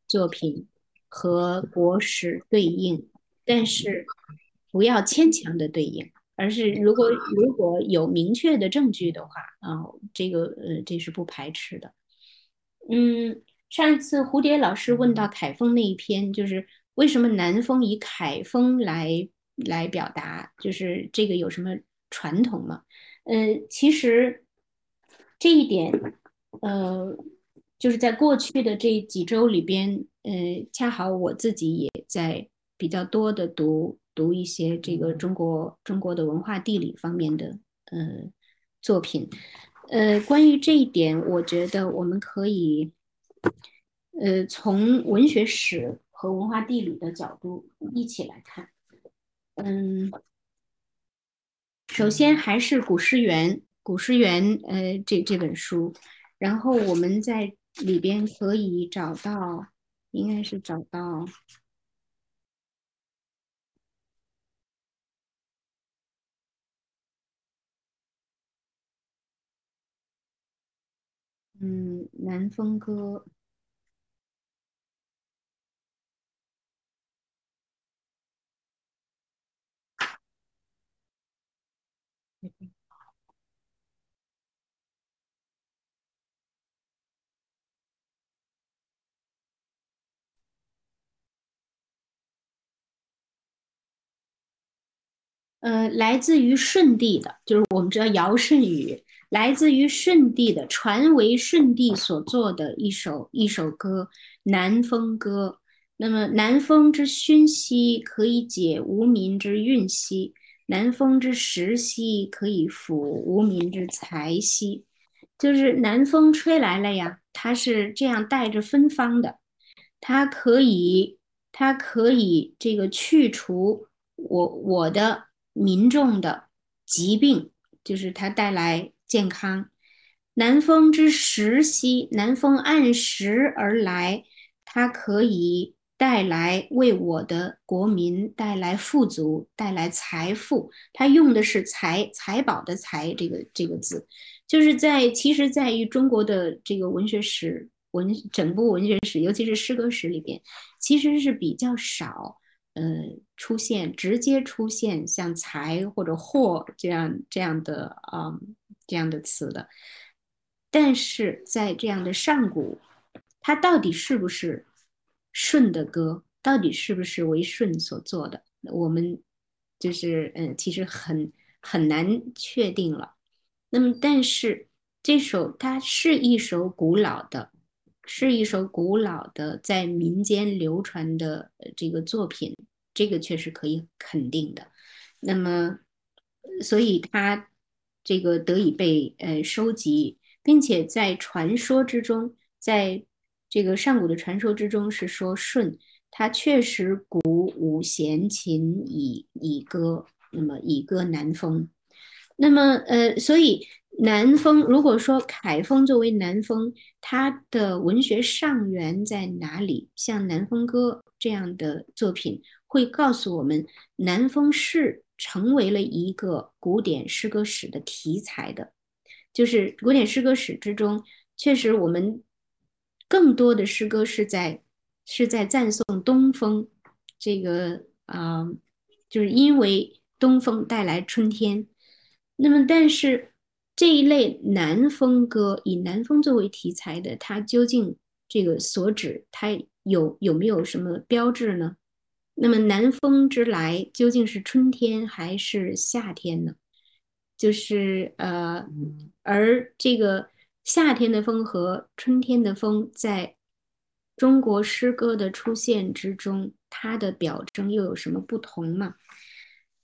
作品和国史对应，但是不要牵强的对应。而是如果如果有明确的证据的话啊，这个呃这是不排斥的。嗯，上一次蝴蝶老师问到凯风那一篇，就是为什么南风以凯风来来表达，就是这个有什么传统吗？呃，其实这一点，呃，就是在过去的这几周里边，呃，恰好我自己也在比较多的读。读一些这个中国中国的文化地理方面的呃作品，呃，关于这一点，我觉得我们可以呃从文学史和文化地理的角度一起来看。嗯，首先还是《古诗源》，《古诗源》呃这这本书，然后我们在里边可以找到，应该是找到。嗯，南风歌。呃，来自于舜帝的，就是我们知道尧舜禹。来自于舜帝的，传为舜帝所作的一首一首歌《南风歌》。那么，南风之熏兮，可以解无民之运兮；南风之时兮，可以抚无民之财兮。就是南风吹来了呀，它是这样带着芬芳的，它可以，它可以这个去除我我的民众的疾病，就是它带来。健康，南风之时兮，南风按时而来，它可以带来为我的国民带来富足，带来财富。它用的是财财宝的财这个这个字，就是在其实在于中国的这个文学史文整部文学史，尤其是诗歌史里边，其实是比较少呃出现直接出现像财或者货这样这样的啊。这样的词的，但是在这样的上古，它到底是不是舜的歌？到底是不是为舜所做的？我们就是嗯，其实很很难确定了。那么，但是这首它是一首古老的，是一首古老的在民间流传的这个作品，这个确实可以肯定的。那么，所以它。这个得以被呃收集，并且在传说之中，在这个上古的传说之中是说舜他确实鼓五弦琴以以歌，那么以歌南风，那么呃，所以南风如果说凯风作为南风，它的文学上源在哪里？像《南风歌》这样的作品会告诉我们，南风是。成为了一个古典诗歌史的题材的，就是古典诗歌史之中，确实我们更多的诗歌是在是在赞颂东风，这个啊，就是因为东风带来春天。那么，但是这一类南风歌以南风作为题材的，它究竟这个所指，它有有没有什么标志呢？那么南风之来究竟是春天还是夏天呢？就是呃，而这个夏天的风和春天的风，在中国诗歌的出现之中，它的表征又有什么不同吗？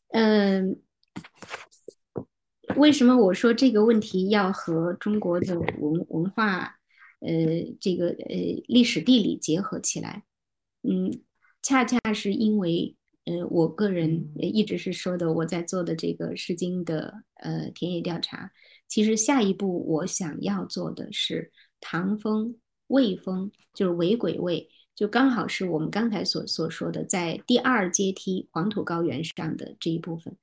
嗯，为什么我说这个问题要和中国的文文化，呃，这个呃历史地理结合起来？嗯。恰恰是因为呃，我个人一直是说的，我在做的这个《诗经》的呃田野调查，其实下一步我想要做的是唐风、魏风，就是韦鬼魏，就刚好是我们刚才所所说的，在第二阶梯黄土高原上的这一部分，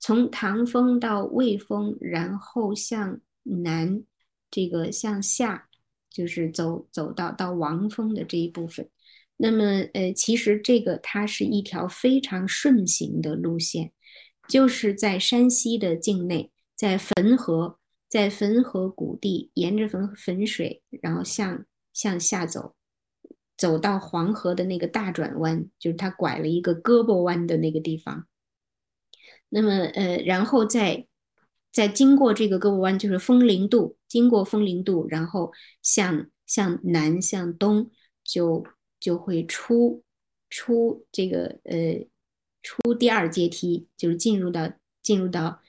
从唐风到魏风，然后向南这个向下，就是走走到到王风的这一部分。那么，呃，其实这个它是一条非常顺行的路线，就是在山西的境内，在汾河，在汾河谷地，沿着汾汾水，然后向向下走，走到黄河的那个大转弯，就是它拐了一个胳膊弯的那个地方。那么，呃，然后再再经过这个胳膊弯，就是风陵渡，经过风陵渡，然后向向南向东就。就会出出这个呃出第二阶梯，就是进入到进入到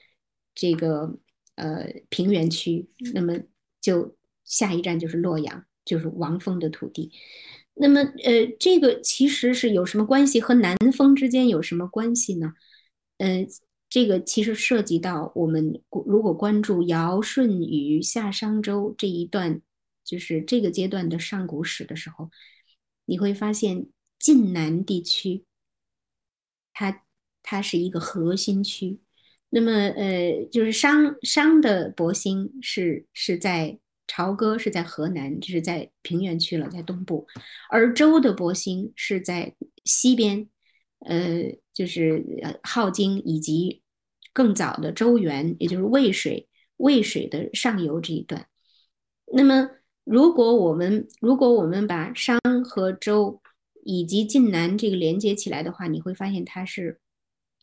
这个呃平原区，那么就下一站就是洛阳，就是王峰的土地。那么呃这个其实是有什么关系？和南风之间有什么关系呢？呃，这个其实涉及到我们如果关注尧舜禹夏商周这一段，就是这个阶段的上古史的时候。你会发现晋南地区，它它是一个核心区。那么，呃，就是商商的博兴是是在朝歌，是在河南，就是在平原区了，在东部；而周的博兴是在西边，呃，就是呃镐京以及更早的周原，也就是渭水渭水的上游这一段。那么。如果我们如果我们把商和周以及晋南这个连接起来的话，你会发现它是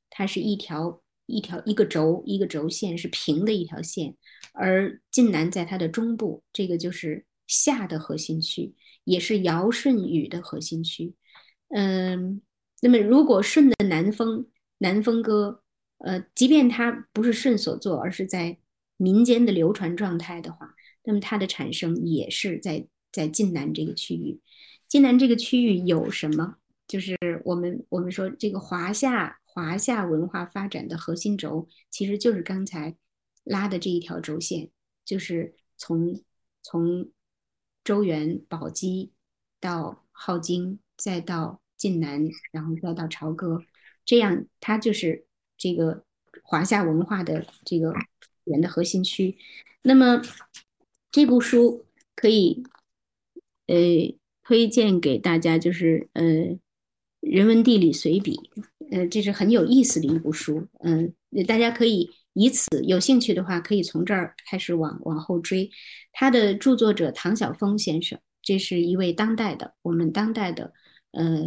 它是一条一条一个轴一个轴线是平的一条线，而晋南在它的中部，这个就是夏的核心区，也是尧舜禹的核心区。嗯，那么如果舜的南风南风歌，呃，即便它不是舜所作，而是在民间的流传状态的话。那么它的产生也是在在晋南这个区域，晋南这个区域有什么？就是我们我们说这个华夏华夏文化发展的核心轴，其实就是刚才拉的这一条轴线，就是从从周原宝鸡到镐京，再到晋南，然后再到朝歌，这样它就是这个华夏文化的这个源的核心区。那么。这部书可以，呃，推荐给大家，就是呃，《人文地理随笔》，呃，这是很有意思的一部书，嗯，大家可以以此有兴趣的话，可以从这儿开始往往后追。他的著作者唐晓峰先生，这是一位当代的，我们当代的，呃，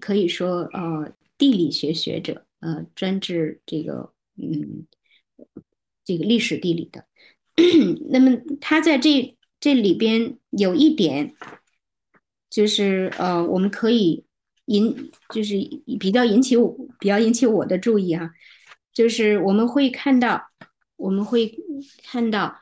可以说呃，地理学学者，呃，专治这个，嗯，这个历史地理的。那么他在这这里边有一点，就是呃，我们可以引，就是比较引起我比较引起我的注意哈，就是我们会看到，我们会看到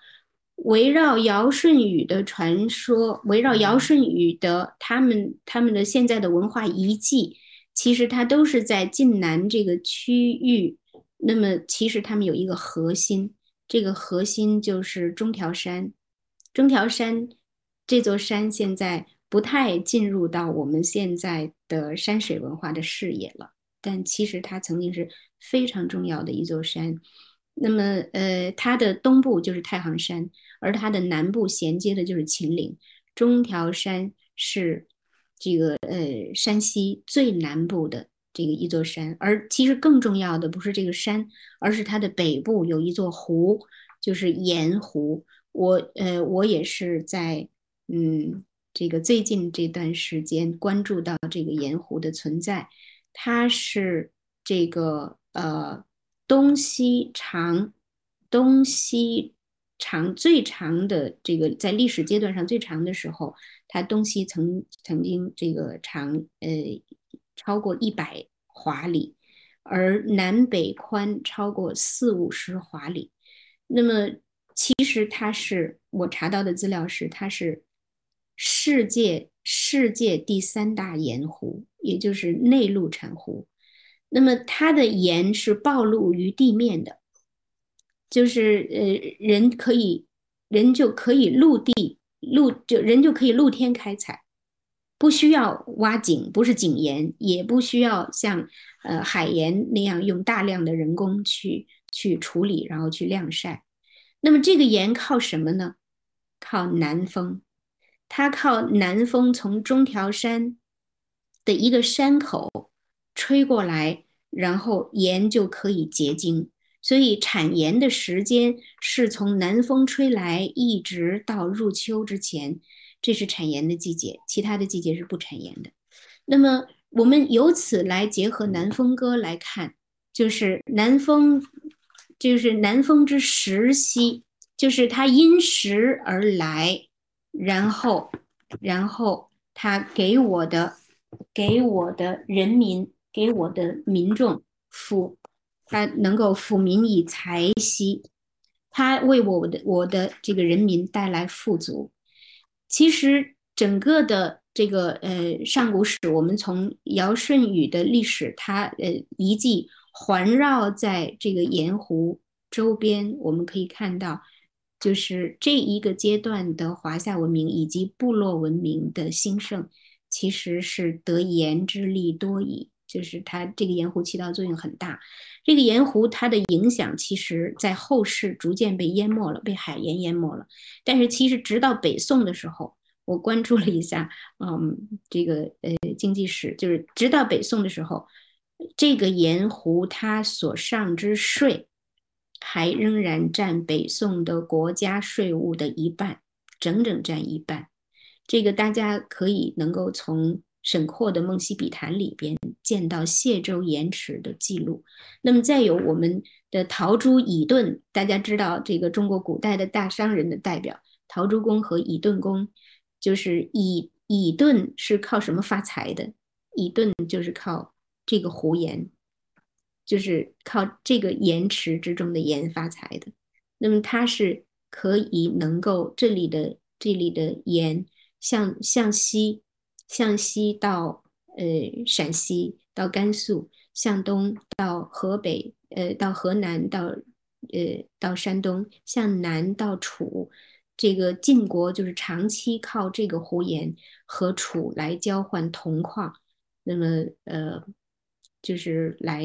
围绕尧舜禹的传说，围绕尧舜禹的他们他们的现在的文化遗迹，其实它都是在晋南这个区域。那么其实他们有一个核心。这个核心就是中条山，中条山这座山现在不太进入到我们现在的山水文化的视野了，但其实它曾经是非常重要的一座山。那么，呃，它的东部就是太行山，而它的南部衔接的就是秦岭。中条山是这个呃山西最南部的。这个一座山，而其实更重要的不是这个山，而是它的北部有一座湖，就是盐湖。我呃，我也是在嗯这个最近这段时间关注到这个盐湖的存在，它是这个呃东西长东西长最长的这个在历史阶段上最长的时候，它东西曾曾经这个长呃。超过一百华里，而南北宽超过四五十华里。那么，其实它是我查到的资料是，它是世界世界第三大盐湖，也就是内陆产湖。那么它的盐是暴露于地面的，就是呃人可以人就可以陆地陆就人就可以露天开采，不需要挖井，不是井盐，也不需要像呃海盐那样用大量的人工去去处理，然后去晾晒。那么这个盐靠什么呢？靠南风，它靠南风从中条山的一个山口吹过来，然后盐就可以结晶。所以产盐的时间是从南风吹来一直到入秋之前，这是产盐的季节，其他的季节是不产盐的。那么我们由此来结合《南风歌》来看，就是南风。就是南风之时兮，就是它因时而来，然后，然后它给我的，给我的人民，给我的民众抚，它能够抚民以财兮，它为我的我的这个人民带来富足。其实整个的这个呃上古史，我们从尧舜禹的历史，它呃遗迹。环绕在这个盐湖周边，我们可以看到，就是这一个阶段的华夏文明以及部落文明的兴盛，其实是得盐之力多矣。就是它这个盐湖起到作用很大。这个盐湖它的影响，其实在后世逐渐被淹没了，被海盐淹没了。但是其实直到北宋的时候，我关注了一下，嗯，这个呃经济史，就是直到北宋的时候。这个盐湖，它所上之税，还仍然占北宋的国家税务的一半，整整占一半。这个大家可以能够从沈括的《梦溪笔谈》里边见到谢州盐池的记录。那么再有我们的陶朱乙顿，大家知道这个中国古代的大商人的代表陶朱公和乙顿公，就是乙乙顿是靠什么发财的？乙顿就是靠。这个湖盐就是靠这个盐池之中的盐发财的，那么它是可以能够这里的这里的盐向向西向西到呃陕西到甘肃，向东到河北呃到河南到呃到山东，向南到楚，这个晋国就是长期靠这个胡盐和楚来交换铜矿，那么呃。就是来，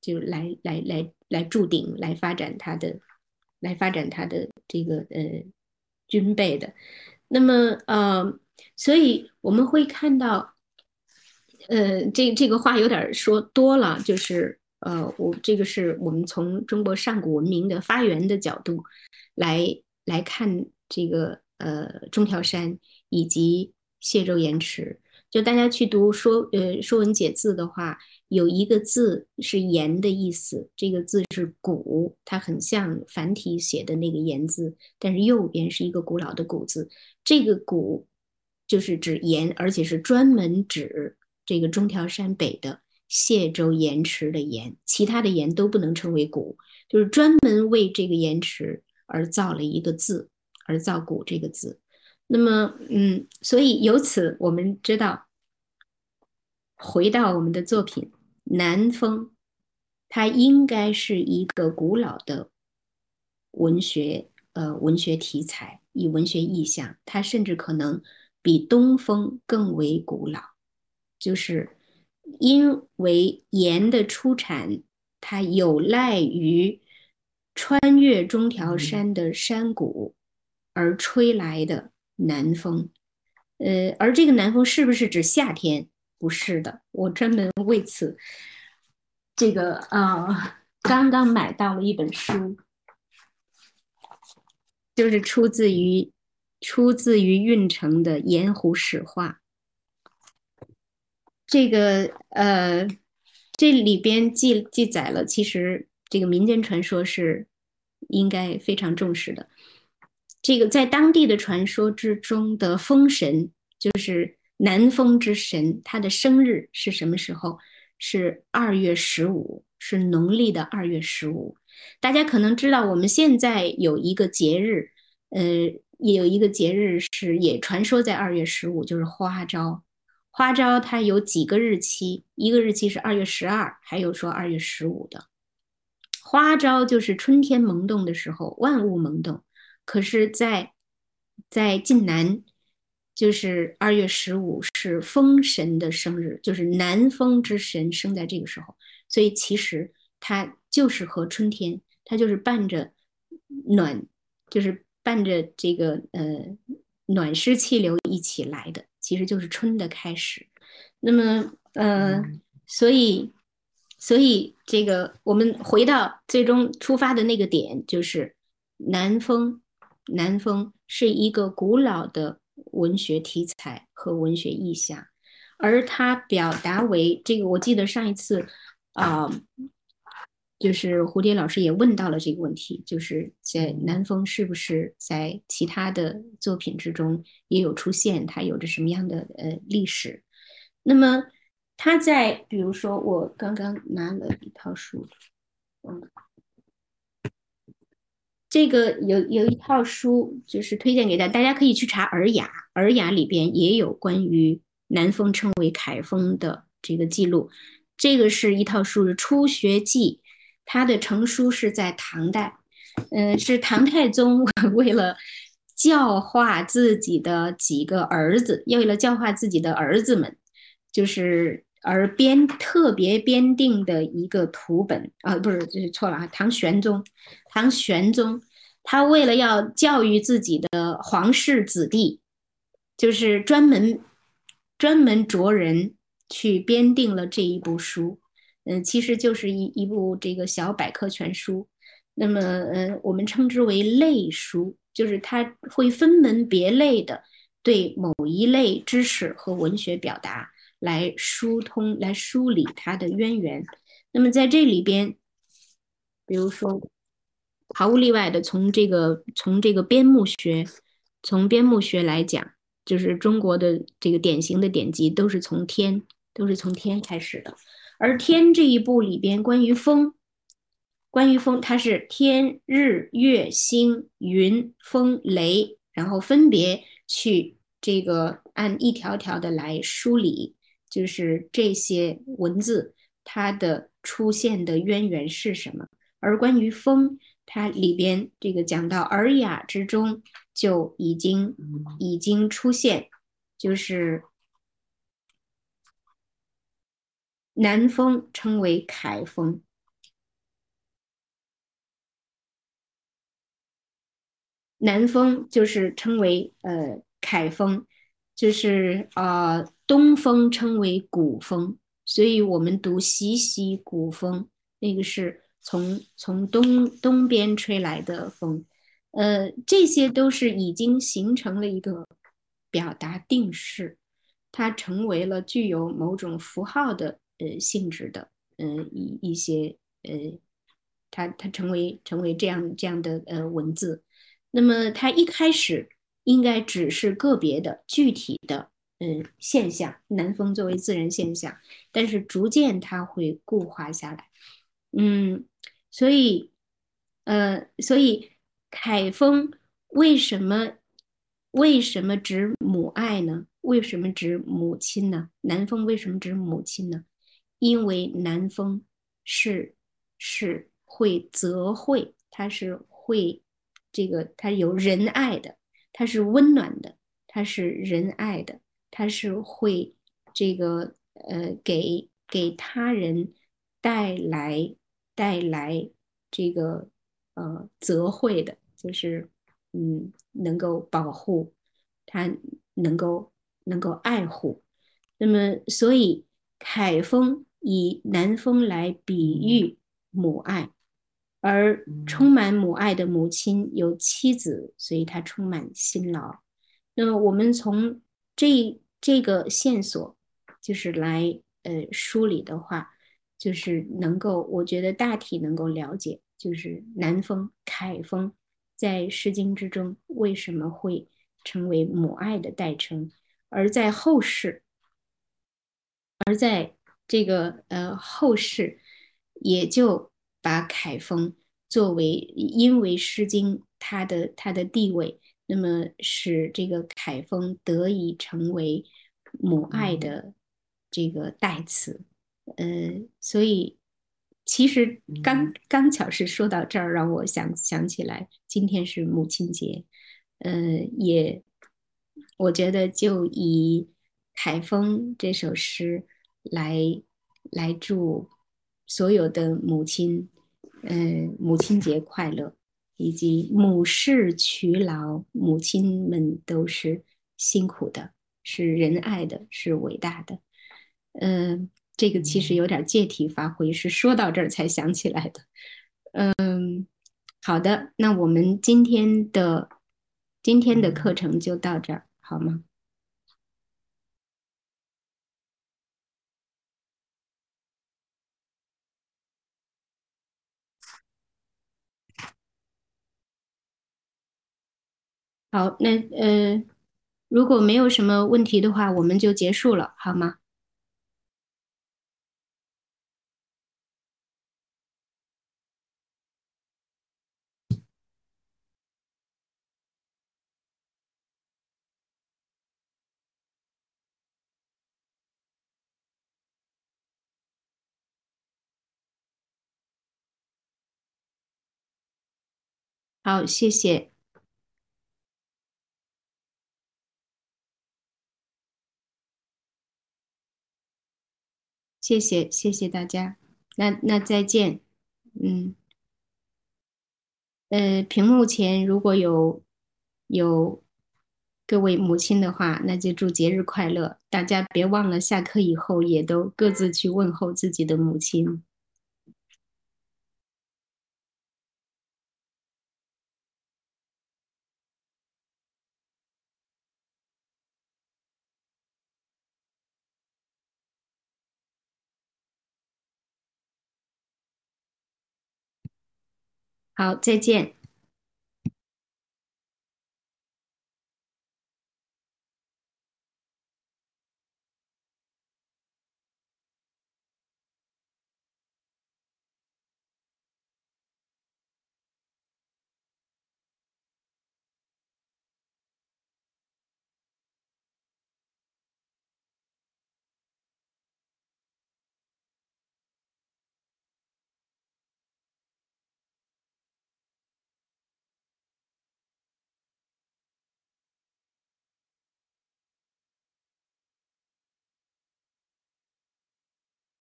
就来来来来筑顶，来发展他的，来发展他的这个呃军备的。那么呃，所以我们会看到，呃，这这个话有点说多了，就是呃，我这个是我们从中国上古文明的发源的角度来来看这个呃中条山以及谢州盐池。就大家去读说呃《说文解字》的话。有一个字是“盐”的意思，这个字是“古”，它很像繁体写的那个“盐”字，但是右边是一个古老的“古”字。这个“古”就是指盐，而且是专门指这个中条山北的谢州盐池的盐，其他的盐都不能称为“古”，就是专门为这个盐池而造了一个字，而造“古”这个字。那么，嗯，所以由此我们知道，回到我们的作品。南风，它应该是一个古老的文学，呃，文学题材，以文学意象，它甚至可能比东风更为古老，就是因为盐的出产，它有赖于穿越中条山的山谷而吹来的南风，呃，而这个南风是不是指夏天？不是的，我专门为此，这个啊，刚刚买到了一本书，就是出自于出自于运城的《盐湖史话》。这个呃，这里边记记载了，其实这个民间传说是应该非常重视的。这个在当地的传说之中的风神就是。南风之神，他的生日是什么时候？是二月十五，是农历的二月十五。大家可能知道，我们现在有一个节日，呃，也有一个节日是也传说在二月十五，就是花朝。花朝它有几个日期，一个日期是二月十二，还有说二月十五的。花朝就是春天萌动的时候，万物萌动。可是，在在晋南，就是二月十五是风神的生日，就是南风之神生在这个时候，所以其实它就是和春天，它就是伴着暖，就是伴着这个呃暖湿气流一起来的，其实就是春的开始。那么呃，所以所以这个我们回到最终出发的那个点，就是南风。南风是一个古老的文学题材和文学意象，而它表达为这个，我记得上一次啊，就是蝴蝶老师也问到了这个问题，就是在南风是不是在其他的作品之中也有出现，它有着什么样的呃历史？那么他在比如说我刚刚拿了一套书，嗯。这个有有一套书，就是推荐给大家，大家可以去查《尔雅》，《尔雅》里边也有关于南风称为凯风的这个记录。这个是一套书，是《初学记》，它的成书是在唐代，嗯，是唐太宗 为了教化自己的几个儿子，为了教化自己的儿子们，就是而编特别编定的一个图本啊，不是，这是错了啊，唐玄宗。唐玄宗，他为了要教育自己的皇室子弟，就是专门专门着人去编定了这一部书。嗯，其实就是一一部这个小百科全书。那么，嗯，我们称之为类书，就是它会分门别类的对某一类知识和文学表达来疏通、来梳理它的渊源。那么在这里边，比如说。毫无例外的，从这个从这个边牧学，从边牧学来讲，就是中国的这个典型的典籍都是从天，都是从天开始的。而天这一部里边，关于风，关于风，它是天、日、月、星、云、风、雷，然后分别去这个按一条条的来梳理，就是这些文字它的出现的渊源是什么。而关于风。它里边这个讲到《尔雅》之中就已经已经出现，就是南风称为凯风，南风就是称为呃凯风，就是啊东风称为古风，所以我们读习习古风，那个是。从从东东边吹来的风，呃，这些都是已经形成了一个表达定式，它成为了具有某种符号的呃性质的，嗯，一一些呃，它它成为成为这样这样的呃文字。那么它一开始应该只是个别的具体的嗯现象，南风作为自然现象，但是逐渐它会固化下来。嗯，所以，呃，所以凯风为什么为什么指母爱呢？为什么指母亲呢？南风为什么指母亲呢？因为南风是是会泽惠，它是会这个，它有仁爱的，它是温暖的，它是仁爱的，它是会这个呃给给他人带来。带来这个呃泽惠的，就是嗯能够保护他，能够能够爱护。那么，所以凯风以南风来比喻母爱，而充满母爱的母亲有妻子，所以她充满辛劳。那么，我们从这这个线索就是来呃梳理的话。就是能够，我觉得大体能够了解，就是南风、凯风在《诗经》之中为什么会成为母爱的代称，而在后世，而在这个呃后世，也就把凯风作为，因为《诗经》它的它的地位，那么使这个凯风得以成为母爱的这个代词。呃，所以其实刚刚巧是说到这儿，让我想想起来，今天是母亲节。呃，也我觉得就以凯风这首诗来来祝所有的母亲，呃，母亲节快乐，以及母事劬劳，母亲们都是辛苦的，是仁爱的，是伟大的。嗯。这个其实有点借题发挥，是说到这儿才想起来的。嗯，好的，那我们今天的今天的课程就到这儿，好吗？好，那呃，如果没有什么问题的话，我们就结束了，好吗？好，谢谢，谢谢，谢谢大家。那那再见，嗯，呃，屏幕前如果有有各位母亲的话，那就祝节日快乐。大家别忘了下课以后也都各自去问候自己的母亲。好，再见。